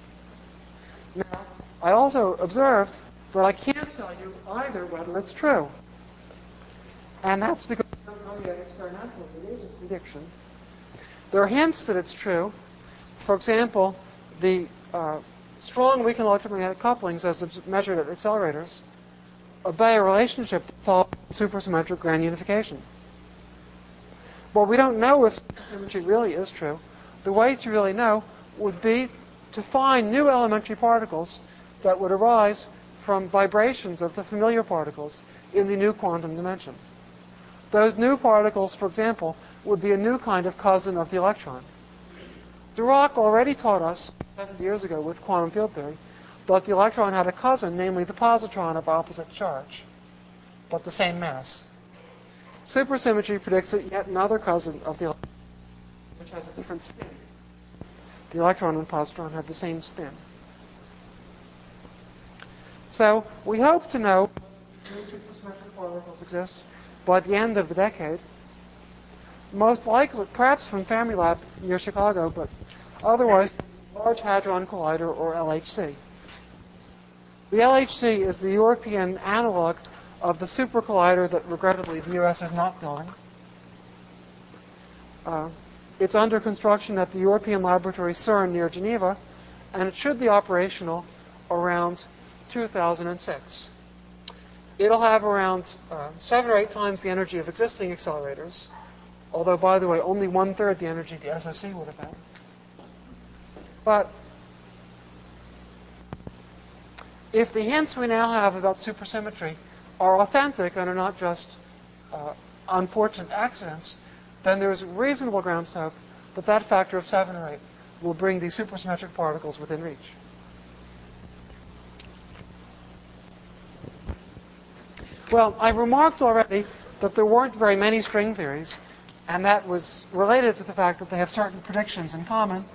Now, I also observed but I can't tell you either whether it's true. And that's because we don't know yet experimentally. It is a prediction. There are hints that it's true. For example, the uh, strong weak electromagnetic couplings, as measured at accelerators, obey a relationship that follows supersymmetric grand unification. Well, we don't know if supersymmetry really is true. The way to really know would be to find new elementary particles that would arise from vibrations of the familiar particles in the new quantum dimension. Those new particles, for example, would be a new kind of cousin of the electron. Dirac already taught us 70 years ago with quantum field theory that the electron had a cousin, namely the positron of opposite charge, but the same mass. Supersymmetry predicts yet another cousin of the electron, which has a different spin. The electron and positron have the same spin. So we hope to know supersymmetric particles exist by the end of the decade. Most likely, perhaps from Fermilab near Chicago, but otherwise, Large Hadron Collider or LHC. The LHC is the European analog of the super collider that regrettably the U.S. is not building. Uh, it's under construction at the European Laboratory CERN near Geneva, and it should be operational around 2006. It'll have around uh, seven or eight times the energy of existing accelerators, Although, by the way, only one third the energy the SSC would have had. But if the hints we now have about supersymmetry are authentic and are not just uh, unfortunate accidents, then there's reasonable grounds to hope that that factor of 7 or 8 will bring these supersymmetric particles within reach. Well, I remarked already that there weren't very many string theories, and that was related to the fact that they have certain predictions in common,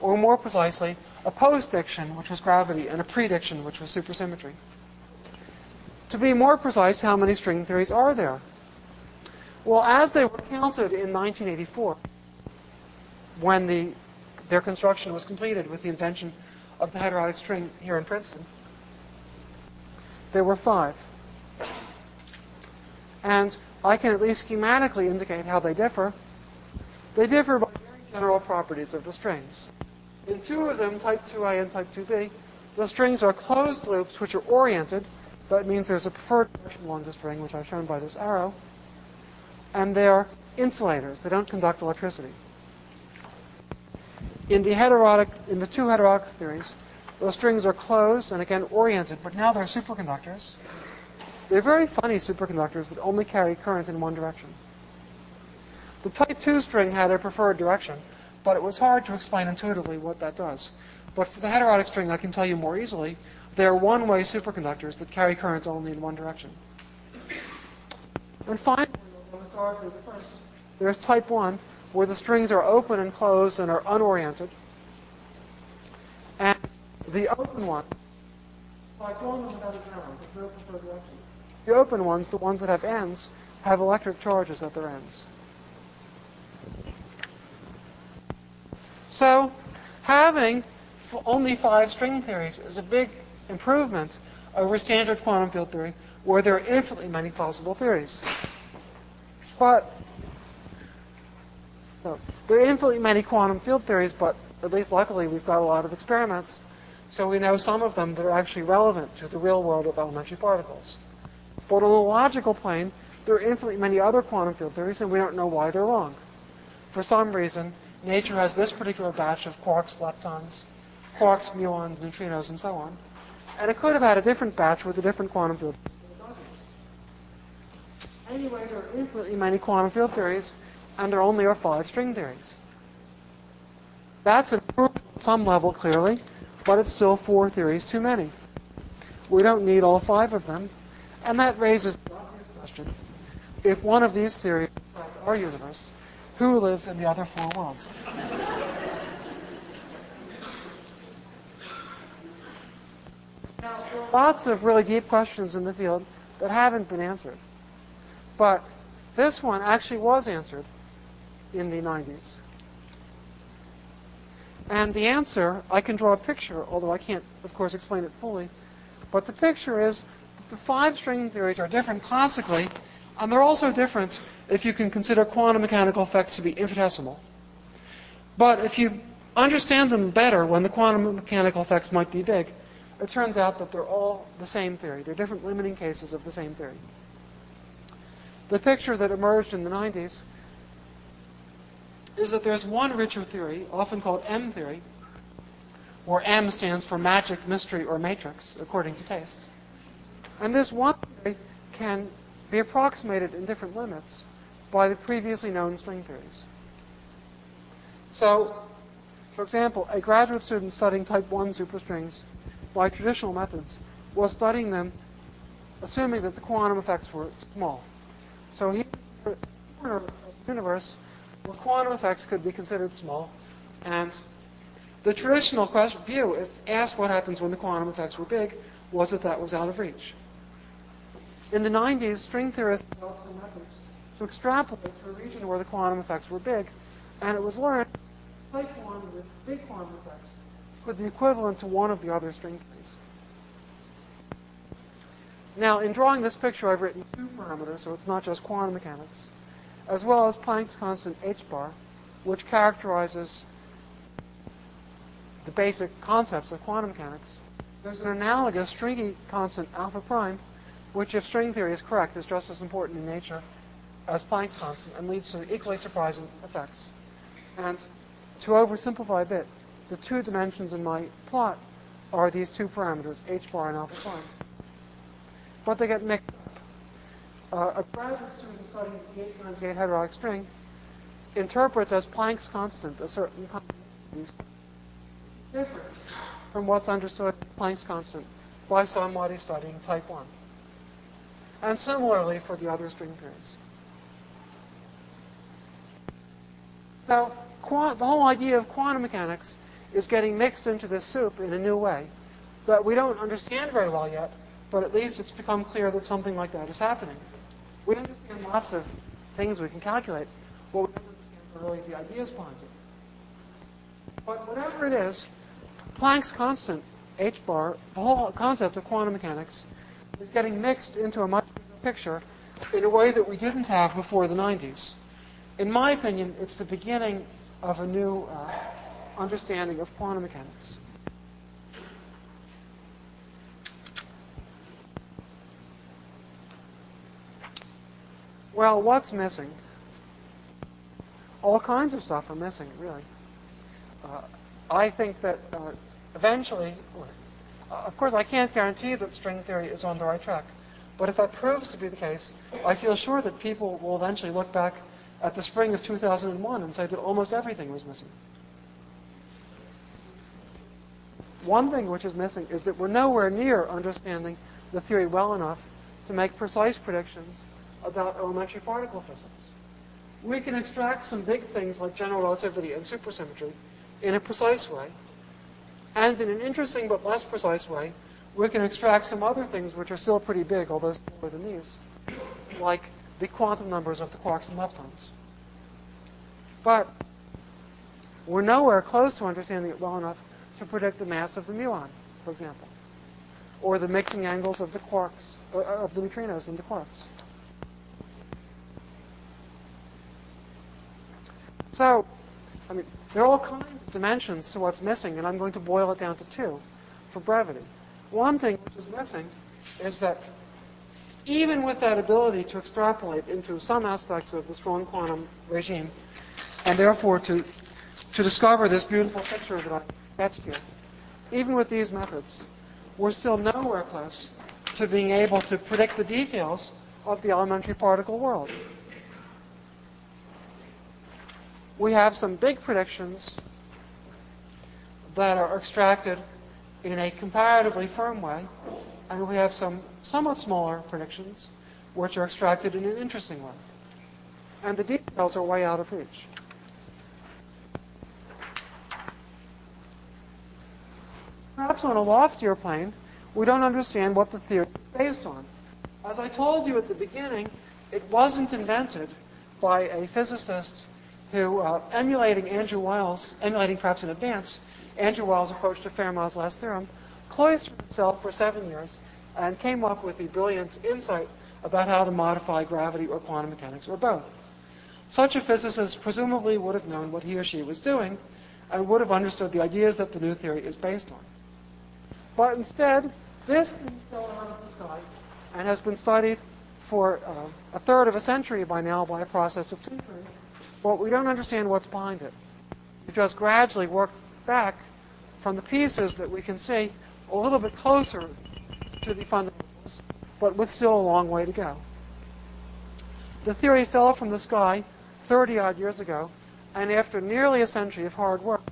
or more precisely, a postdiction, which was gravity, and a prediction, which was supersymmetry. To be more precise, how many string theories are there? Well, as they were counted in 1984, when the, their construction was completed with the invention of the heterotic string here in Princeton, there were five. And I can at least schematically indicate how they differ. They differ by very general properties of the strings. In two of them, type 2a and type 2b, the strings are closed loops which are oriented. That means there's a preferred direction along the string, which I've shown by this arrow. And they're insulators. They don't conduct electricity. In the heterotic, in the two heterotic theories, the strings are closed and again oriented, but now they're superconductors. They're very funny superconductors that only carry current in one direction. The type 2 string had a preferred direction, but it was hard to explain intuitively what that does. But for the heterotic string, I can tell you more easily. They're one-way superconductors that carry current only in one direction. And finally, historically the first, there's type 1, where the strings are open and closed and are unoriented. And the open one, type 1 without an arrow, there's no preferred direction. The open ones, the ones that have ends, have electric charges at their ends. So, having only five string theories is a big improvement over standard quantum field theory, where there are infinitely many possible theories. But so, there are infinitely many quantum field theories, but at least luckily we've got a lot of experiments, so we know some of them that are actually relevant to the real world of elementary particles. But on the logical plane, there are infinitely many other quantum field theories, and we don't know why they're wrong. For some reason, nature has this particular batch of quarks, leptons, quarks, muons, neutrinos, and so on. And it could have had a different batch with a different quantum field. Anyway, there are infinitely many quantum field theories, and there only are five string theories. That's improvement at some level, clearly, but it's still four theories too many. We don't need all five of them, and that raises the obvious question. If one of these theories is our universe, who lives in the other four worlds? now, there are lots of really deep questions in the field that haven't been answered. But this one actually was answered in the 90s. And the answer, I can draw a picture, although I can't, of course, explain it fully. But the picture is the five string theories are different classically, and they're also different if you can consider quantum mechanical effects to be infinitesimal. But if you understand them better when the quantum mechanical effects might be big, it turns out that they're all the same theory. They're different limiting cases of the same theory. The picture that emerged in the 90s is that there's one richer theory, often called M theory, where M stands for magic, mystery, or matrix, according to taste. And this one theory can be approximated in different limits by the previously known string theories. So, for example, a graduate student studying type 1 superstrings by traditional methods was studying them assuming that the quantum effects were small. So he in a universe where quantum effects could be considered small, and the traditional question, view, if asked what happens when the quantum effects were big, was that that was out of reach. In the 90s, string theorists developed some methods to extrapolate to a region where the quantum effects were big, and it was learned type 1 with big quantum effects could be equivalent to one of the other string theories. Now, in drawing this picture, I've written two parameters, so it's not just quantum mechanics, as well as Planck's constant h bar, which characterizes the basic concepts of quantum mechanics. There's an analogous stringy constant alpha prime, which, if string theory is correct, is just as important in nature as Planck's constant and leads to equally surprising effects. And to oversimplify a bit, the two dimensions in my plot are these two parameters, h bar and alpha prime. But they get mixed uh, a graduate student studying the E8 times E8 heterotic string interprets as Planck's constant a certain different from what's understood Planck's constant by somebody studying type 1. And similarly for the other string pairs. So the whole idea of quantum mechanics is getting mixed into this soup in a new way that we don't understand very well yet, but at least it's become clear that something like that is happening. We understand lots of things we can calculate. What we don't understand are really the ideas behind it. But whatever it is, Planck's constant, h bar, the whole concept of quantum mechanics, is getting mixed into a much bigger picture in a way that we didn't have before the 90s. In my opinion, it's the beginning of a new uh, understanding of quantum mechanics. Well, what's missing? All kinds of stuff are missing, really. Uh, I think that uh, eventually, uh, of course, I can't guarantee that string theory is on the right track. But if that proves to be the case, I feel sure that people will eventually look back at the spring of 2001 and say that almost everything was missing. One thing which is missing is that we're nowhere near understanding the theory well enough to make precise predictions about elementary particle physics. We can extract some big things like general relativity and supersymmetry in a precise way, and in an interesting but less precise way, we can extract some other things which are still pretty big, although smaller than these, like the quantum numbers of the quarks and leptons. But we're nowhere close to understanding it well enough to predict the mass of the muon, for example, or the mixing angles of the quarks, uh, of the neutrinos and the quarks. So, I mean, there are all kinds of dimensions to what's missing, and I'm going to boil it down to two for brevity. One thing which is missing is that even with that ability to extrapolate into some aspects of the strong quantum regime, and therefore to, to discover this beautiful picture that I sketched here, even with these methods, we're still nowhere close to being able to predict the details of the elementary particle world we have some big predictions that are extracted in a comparatively firm way, and we have some somewhat smaller predictions which are extracted in an interesting way. And the details are way out of reach. Perhaps on a loftier plane, we don't understand what the theory is based on. As I told you at the beginning, it wasn't invented by a physicist who, uh, emulating Andrew Wiles, emulating perhaps in advance, Andrew Wiles' approach to Fermat's last theorem, cloistered himself for seven years and came up with the brilliant insight about how to modify gravity or quantum mechanics or both. Such a physicist presumably would have known what he or she was doing and would have understood the ideas that the new theory is based on. But instead, this thing fell out of the sky and has been studied for uh, a third of a century by now by a process of tinkering but we don't understand what's behind it. We just gradually work back from the pieces that we can see a little bit closer to the fundamentals, but with still a long way to go. The theory fell from the sky 30 odd years ago, and after nearly a century of hard work,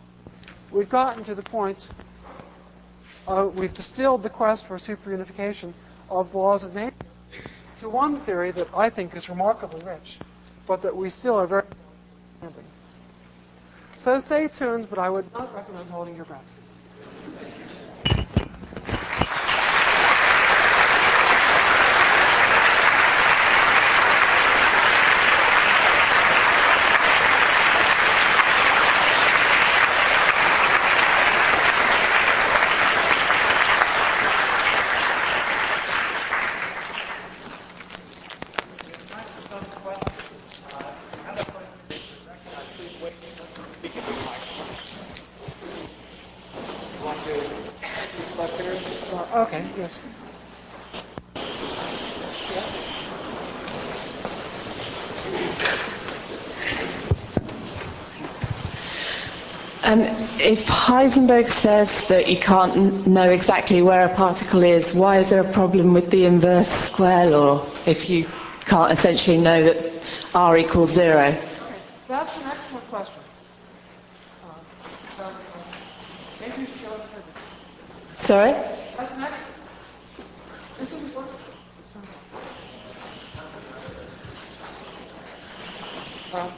we've gotten to the point, uh, we've distilled the quest for superunification of the laws of nature to one theory that I think is remarkably rich, but that we still are very so stay tuned, but I would not recommend holding your breath. Heisenberg says that you can't know exactly where a particle is, why is there a problem with the inverse square law if you can't essentially know that r equals zero? Okay, that's an excellent question. Uh, maybe you should go physics. Sorry? That's an excellent. This isn't working. Um,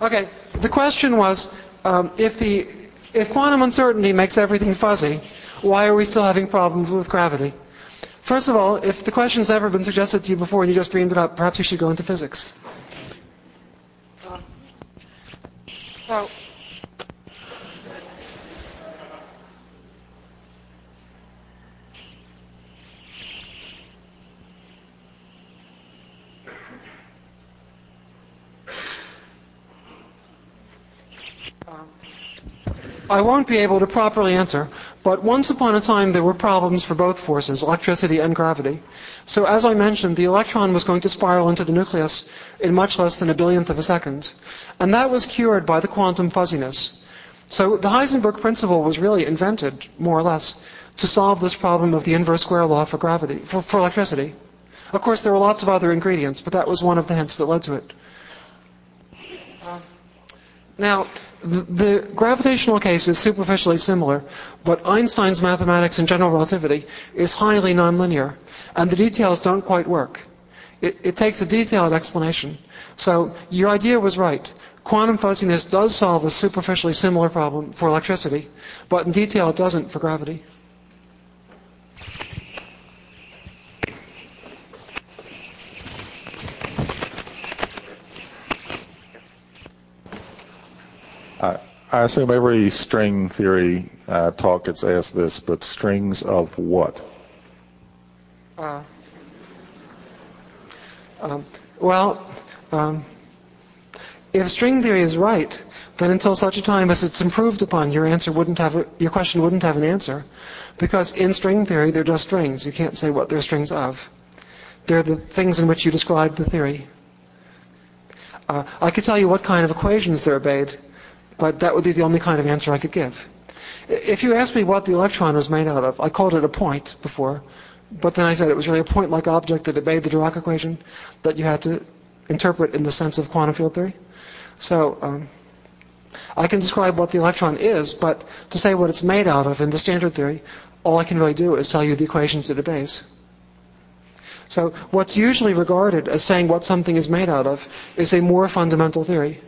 Okay, the question was um, if the if quantum uncertainty makes everything fuzzy, why are we still having problems with gravity? First of all, if the question's ever been suggested to you before and you just dreamed it up, perhaps you should go into physics. I won't be able to properly answer, but once upon a time there were problems for both forces, electricity and gravity. So as I mentioned, the electron was going to spiral into the nucleus in much less than a billionth of a second. And that was cured by the quantum fuzziness. So the Heisenberg principle was really invented, more or less, to solve this problem of the inverse square law for gravity, for, for electricity. Of course, there were lots of other ingredients, but that was one of the hints that led to it. Now, the, the, gravitational case is superficially similar, but Einstein's mathematics in general relativity is highly nonlinear, and the details don't quite work. It, it takes a detailed explanation. So your idea was right. Quantum fuzziness does solve a superficially similar problem for electricity, but in detail it doesn't for gravity. I, assume every string theory uh, talk gets asked this, but strings of what? Uh, um, well, um, if string theory is right, then until such a time as it's improved upon, your answer wouldn't have a, your question wouldn't have an answer, because in string theory they're just strings. You can't say what they're strings of. They're the things in which you describe the theory. Uh, I could tell you what kind of equations they're obeyed, but that would be the only kind of answer I could give. If you asked me what the electron was made out of, I called it a point before, but then I said it was really a point-like object that obeyed the Dirac equation that you had to interpret in the sense of quantum field theory. So um, I can describe what the electron is, but to say what it's made out of in the standard theory, all I can really do is tell you the equations it obeys. So what's usually regarded as saying what something is made out of is a more fundamental theory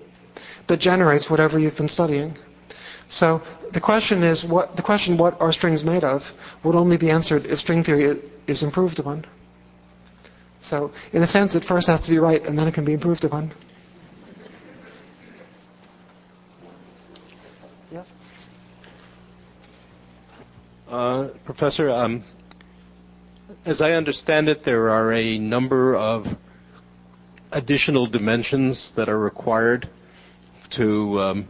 that generates whatever you've been studying. So the question is what the question what are strings made of would only be answered if string theory is improved upon. So in a sense it first has to be right and then it can be improved upon. Yes? Uh, Professor, um, as I understand it, there are a number of additional dimensions that are required to um,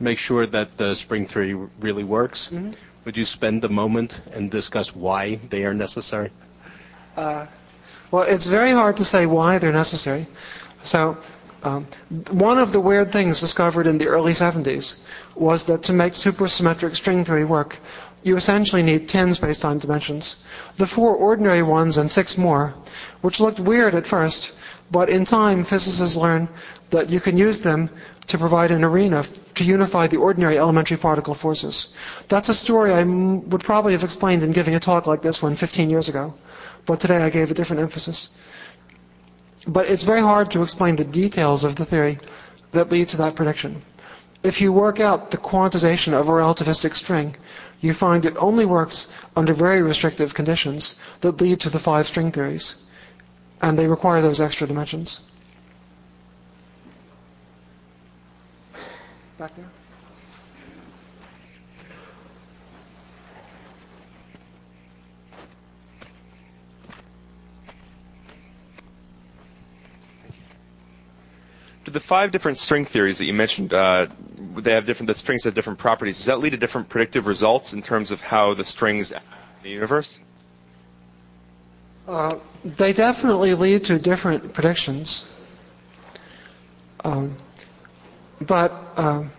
make sure that the string theory really works. Mm-hmm. Would you spend a moment and discuss why they are necessary? Uh, well, it's very hard to say why they're necessary. So, um, one of the weird things discovered in the early 70s was that to make supersymmetric string theory work, you essentially need 10 space-time dimensions. The four ordinary ones and six more, which looked weird at first, but in time, physicists learn that you can use them to provide an arena to unify the ordinary elementary particle forces. That's a story I m- would probably have explained in giving a talk like this one 15 years ago, but today I gave a different emphasis. But it's very hard to explain the details of the theory that lead to that prediction. If you work out the quantization of a relativistic string, you find it only works under very restrictive conditions that lead to the five string theories and they require those extra dimensions. Back there. The five different string theories that you mentioned, uh, they have different, the strings have different properties. Does that lead to different predictive results in terms of how the strings act in the universe? Uh, they definitely lead to different predictions. Um, but, um,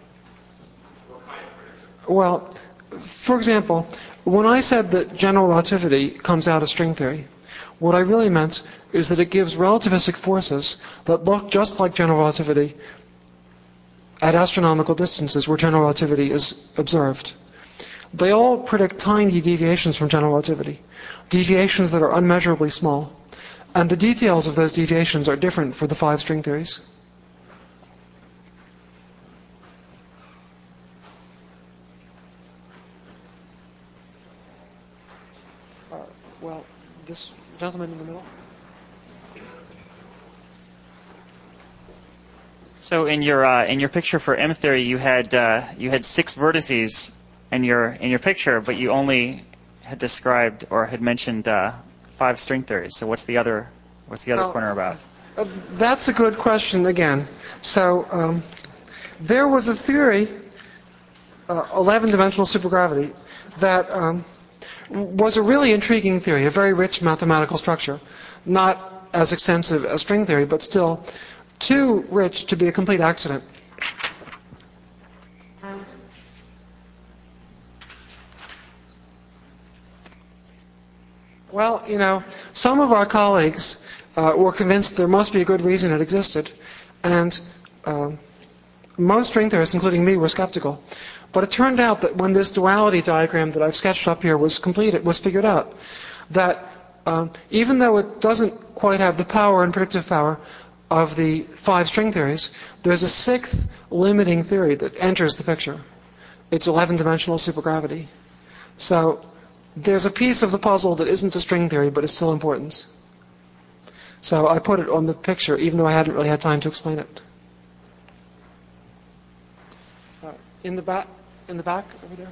well, for example, when I said that general relativity comes out of string theory, what I really meant is that it gives relativistic forces that look just like general relativity at astronomical distances where general relativity is observed. They all predict tiny deviations from general relativity, deviations that are unmeasurably small. And the details of those deviations are different for the five string theories. Uh, well, this gentleman in the middle. So in your uh, in your picture for M theory, you had uh, you had six vertices in your in your picture, but you only had described or had mentioned uh, five string theories. So what's the other what's the other Well, corner about? Uh, that's a good question again. So um, there was a theory, uh, 11-dimensional supergravity, that um, was a really intriguing theory, a very rich mathematical structure, not as extensive as string theory, but still too rich to be a complete accident. Well, you know, some of our colleagues uh, were convinced there must be a good reason it existed, and um, most string theorists, including me, were skeptical. But it turned out that when this duality diagram that I've sketched up here was completed, was figured out, that um, even though it doesn't quite have the power and predictive power of the five string theories, there's a sixth limiting theory that enters the picture. It's 11-dimensional supergravity. So there's a piece of the puzzle that isn't a string theory, but is still important. So I put it on the picture, even though I hadn't really had time to explain it. Uh, in the back, in the back over there.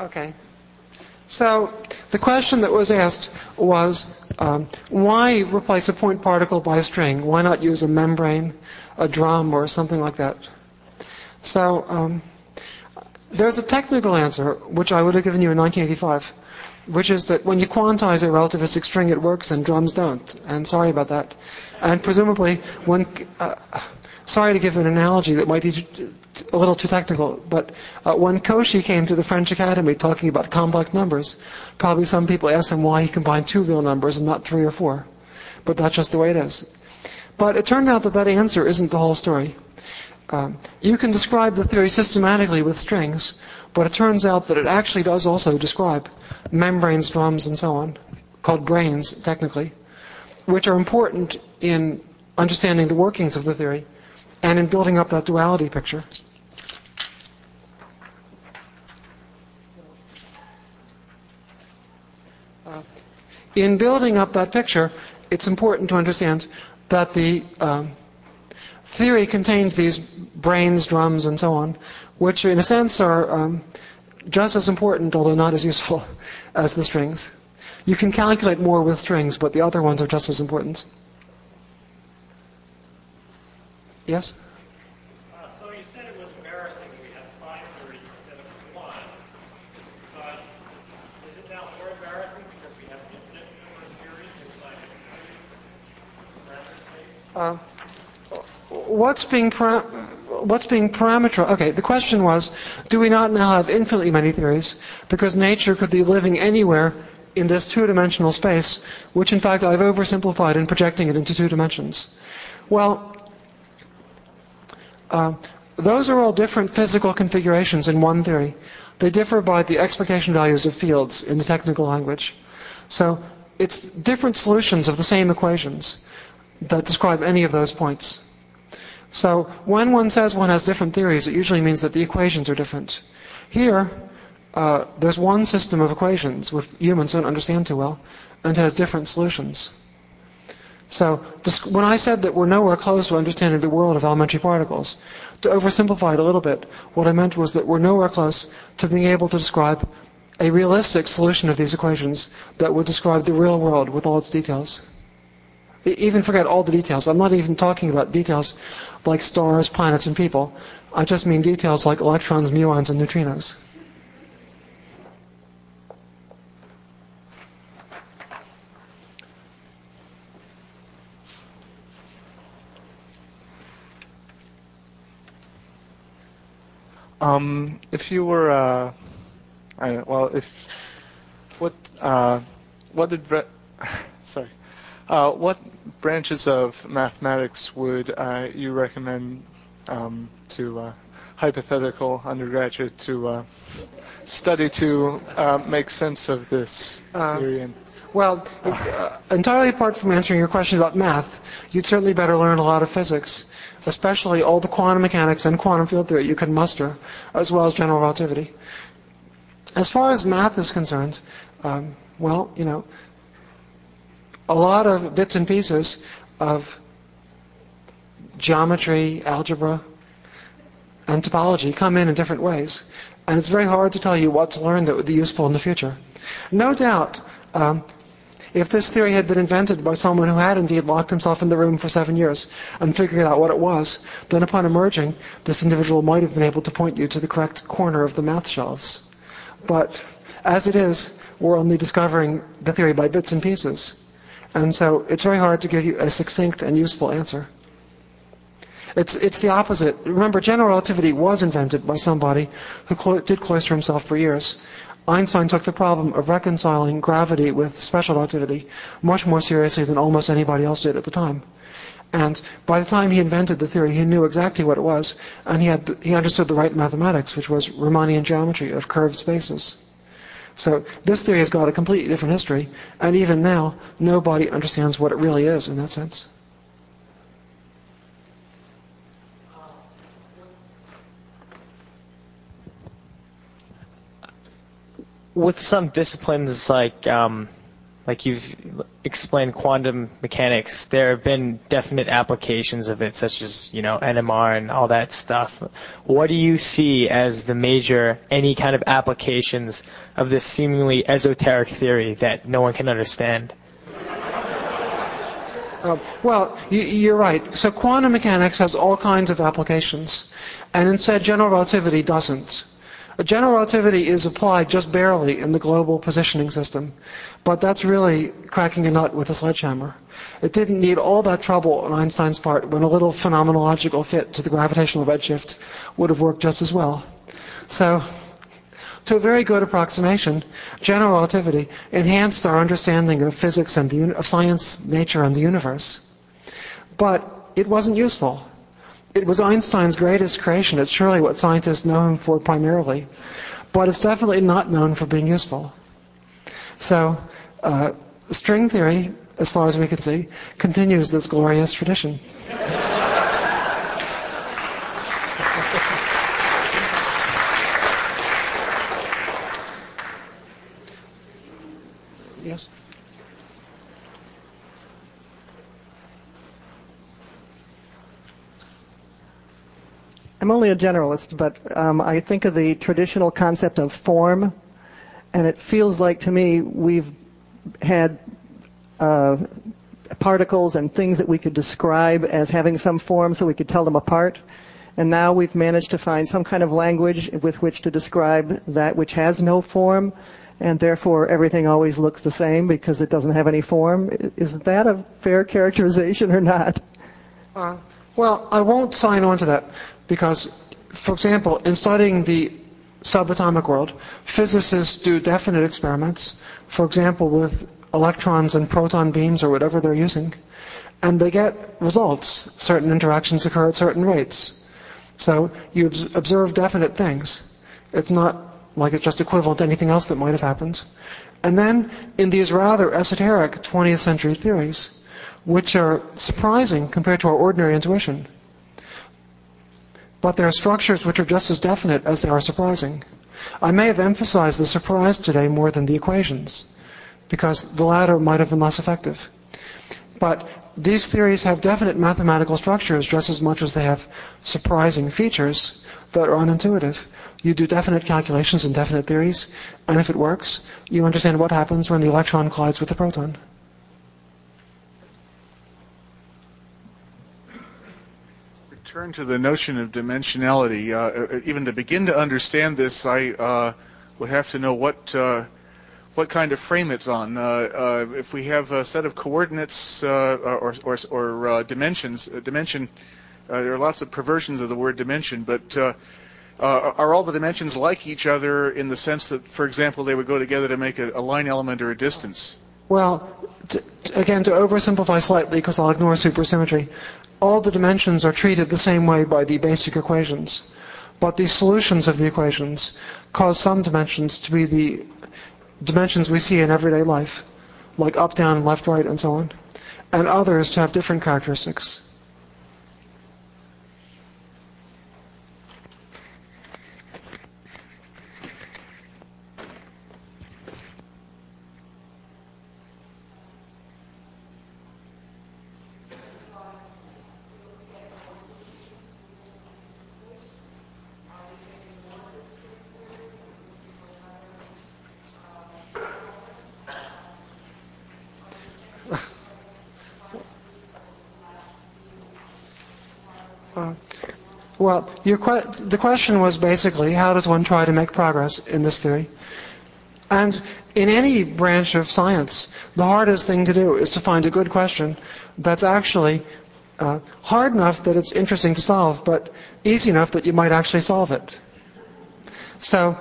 Okay. So the question that was asked was, um, why replace a point particle by a string? Why not use a membrane, a drum, or something like that? So um, there's a technical answer, which I would have given you in 1985, which is that when you quantize a relativistic string, it works and drums don't. And sorry about that. And presumably, when uh, sorry to give an analogy that might be a little too technical, but uh, when Cauchy came to the French Academy talking about complex numbers, probably some people asked him why he combined two real numbers and not three or four. But that's just the way it is. But it turned out that that answer isn't the whole story. Um, you can describe the theory systematically with strings, but it turns out that it actually does also describe membranes, drums, and so on, called branes, technically, which are important in understanding the workings of the theory and in building up that duality picture. Uh, in building up that picture, it's important to understand that the um, theory contains these branes, drums, and so on, which in a sense are um, just as important, although not as useful, as the strings. You can calculate more with strings, but the other ones are just as important. Yes? Uh, so you said it was embarrassing we had five theories instead of one. But is it now more embarrassing because we have infinite number of theories inside of Uh, what's being para- what's being parameter? Okay, the question was, do we not now have infinitely many theories because nature could be living anywhere in this two-dimensional space, which in fact I've oversimplified in projecting it into two dimensions. Well, uh, those are all different physical configurations in one theory. They differ by the expectation values of fields in the technical language. So it's different solutions of the same equations that describe any of those points. So when one says one has different theories, it usually means that the equations are different. Here, uh, there's one system of equations which humans don't understand too well, and it has different solutions. So when I said that we're nowhere close to understanding the world of elementary particles, to oversimplify it a little bit, what I meant was that we're nowhere close to being able to describe a realistic solution of these equations that would describe the real world with all its details. Even forget all the details. I'm not even talking about details like stars, planets, and people. I just mean details like electrons, muons, and neutrinos. Um, if you were, uh, I, well, if what uh, what did sorry, uh, what branches of mathematics would uh, you recommend um, to uh, hypothetical undergraduate to uh, study to uh, make sense of this Uh, theory? And, Well, uh, entirely apart from answering your question about math, you'd certainly better learn a lot of physics, especially all the quantum mechanics and quantum field theory you can muster, as well as general relativity. As far as math is concerned, um, well, you know, a lot of bits and pieces of geometry, algebra, and topology come in in different ways, and it's very hard to tell you what to learn that would be useful in the future. No doubt, um, if this theory had been invented by someone who had indeed locked himself in the room for seven years and figured out what it was, then upon emerging, this individual might have been able to point you to the correct corner of the math shelves. But as it is, we're only discovering the theory by bits and pieces. And so it's very hard to give you a succinct and useful answer. It's, it's the opposite. Remember, general relativity was invented by somebody who clo- did cloister himself for years. Einstein took the problem of reconciling gravity with special relativity much more seriously than almost anybody else did at the time. And by the time he invented the theory, he knew exactly what it was, and he, had he understood the right mathematics, which was Riemannian geometry of curved spaces. So this theory has got a completely different history, and even now, nobody understands what it really is in that sense. With some disciplines like um, like you've explained quantum mechanics, there have been definite applications of it, such as you know NMR and all that stuff. What do you see as the major any kind of applications of this seemingly esoteric theory that no one can understand? Uh, well, you, you're right. So quantum mechanics has all kinds of applications, and instead general relativity doesn't. General relativity is applied just barely in the global positioning system, but that's really cracking a nut with a sledgehammer. It didn't need all that trouble on Einstein's part when a little phenomenological fit to the gravitational redshift would have worked just as well. So, to a very good approximation, general relativity enhanced our understanding of physics and the, of science, nature, and the universe. But it wasn't useful. It was Einstein's greatest creation. It's surely what scientists know him for primarily. But it's definitely not known for being useful. So, uh, string theory, as far as we can see, continues this glorious tradition. Yes? I'm only a generalist, but um, I think of the traditional concept of form, and it feels like to me we've had uh, particles and things that we could describe as having some form so we could tell them apart. And now we've managed to find some kind of language with which to describe that which has no form, and therefore everything always looks the same because it doesn't have any form. Is that a fair characterization or not? Uh, well, I won't sign on to that because, for example, in studying the subatomic world, physicists do definite experiments, for example, with electrons and proton beams or whatever they're using, and they get results. Certain interactions occur at certain rates. So you observe definite things. It's not like it's just equivalent to anything else that might have happened. And then in these rather esoteric 20th century theories, which are surprising compared to our ordinary intuition, but there are structures which are just as definite as they are surprising. I may have emphasized the surprise today more than the equations, because the latter might have been less effective. But these theories have definite mathematical structures just as much as they have surprising features that are unintuitive. You do definite calculations and definite theories, and if it works, you understand what happens when the electron collides with the proton. Return to the notion of dimensionality. Uh, even to begin to understand this, I uh, would have to know what uh, what kind of frame it's on. Uh, uh, if we have a set of coordinates uh, or or, or dimensions, dimension. there are lots of perversions of the word dimension, but are all the dimensions like each other in the sense that, for example, they would go together to make a, a line element or a distance? Well, to, again, to oversimplify slightly, because I'll ignore supersymmetry, all the dimensions are treated the same way by the basic equations. But the solutions of the equations cause some dimensions to be the dimensions we see in everyday life, like up, down, left, right, and so on, and others to have different characteristics. Well, que- the question was basically how does one try to make progress in this theory? And in any branch of science, the hardest thing to do is to find a good question that's actually uh, hard enough that it's interesting to solve, but easy enough that you might actually solve it. So,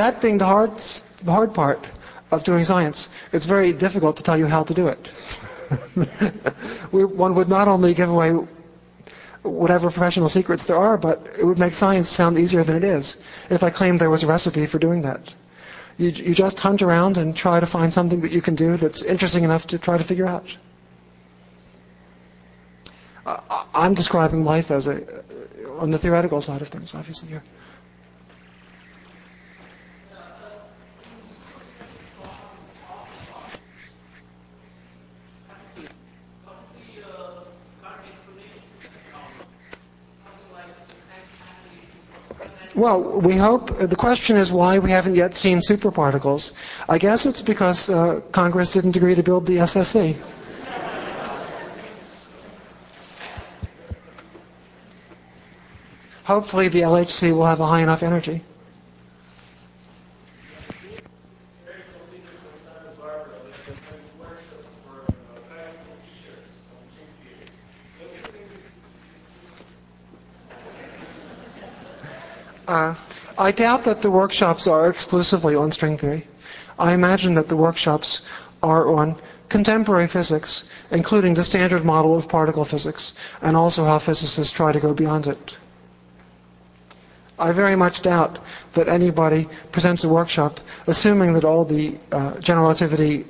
that being the hard, the hard part of doing science, it's very difficult to tell you how to do it. we, one would not only give away whatever professional secrets there are, but it would make science sound easier than it is if I claimed there was a recipe for doing that. You, you just hunt around and try to find something that you can do that's interesting enough to try to figure out. I'm describing life as a, on the theoretical side of things, obviously here. Well, we hope. The question is why we haven't yet seen superparticles. I guess it's because uh, Congress didn't agree to build the SSC. Hopefully, the LHC will have a high enough energy. Uh, I doubt that the workshops are exclusively on string theory. I imagine that the workshops are on contemporary physics, including the standard model of particle physics, and also how physicists try to go beyond it. I very much doubt that anybody presents a workshop assuming that all the uh, general relativity,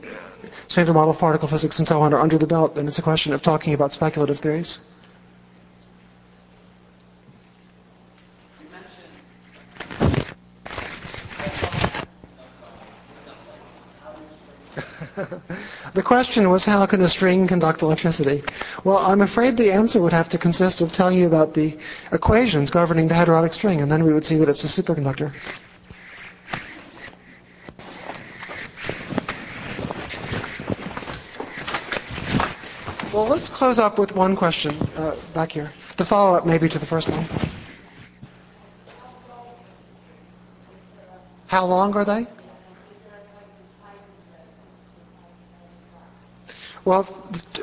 standard model of particle physics, and so on are under the belt, and it's a question of talking about speculative theories. Question was how can a string conduct electricity? Well, I'm afraid the answer would have to consist of telling you about the equations governing the heterotic string, and then we would see that it's a superconductor. Well, let's close up with one question uh, back here. The follow-up maybe to the first one. How long are they? Well,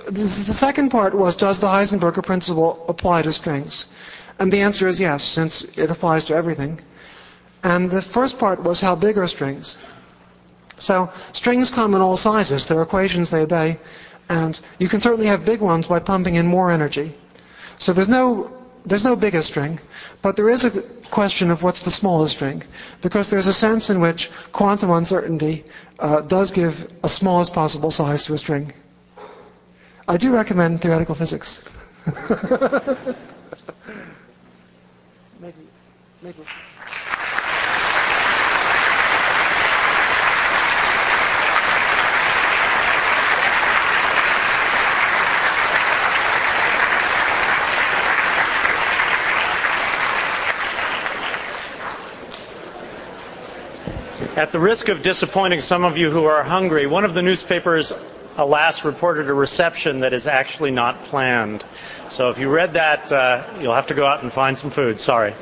the second part was, does the Heisenberg principle apply to strings? And the answer is yes, since it applies to everything. And the first part was, how big are strings? So strings come in all sizes. There are equations they obey. And you can certainly have big ones by pumping in more energy. So there's no, there's no biggest string. But there is a question of what's the smallest string. Because there's a sense in which quantum uncertainty uh, does give a smallest possible size to a string. I do recommend theoretical physics. maybe, maybe. At the risk of disappointing some of you who are hungry, one of the newspapers alas, reported a reception that is actually not planned. So if you read that, uh, you'll have to go out and find some food. Sorry.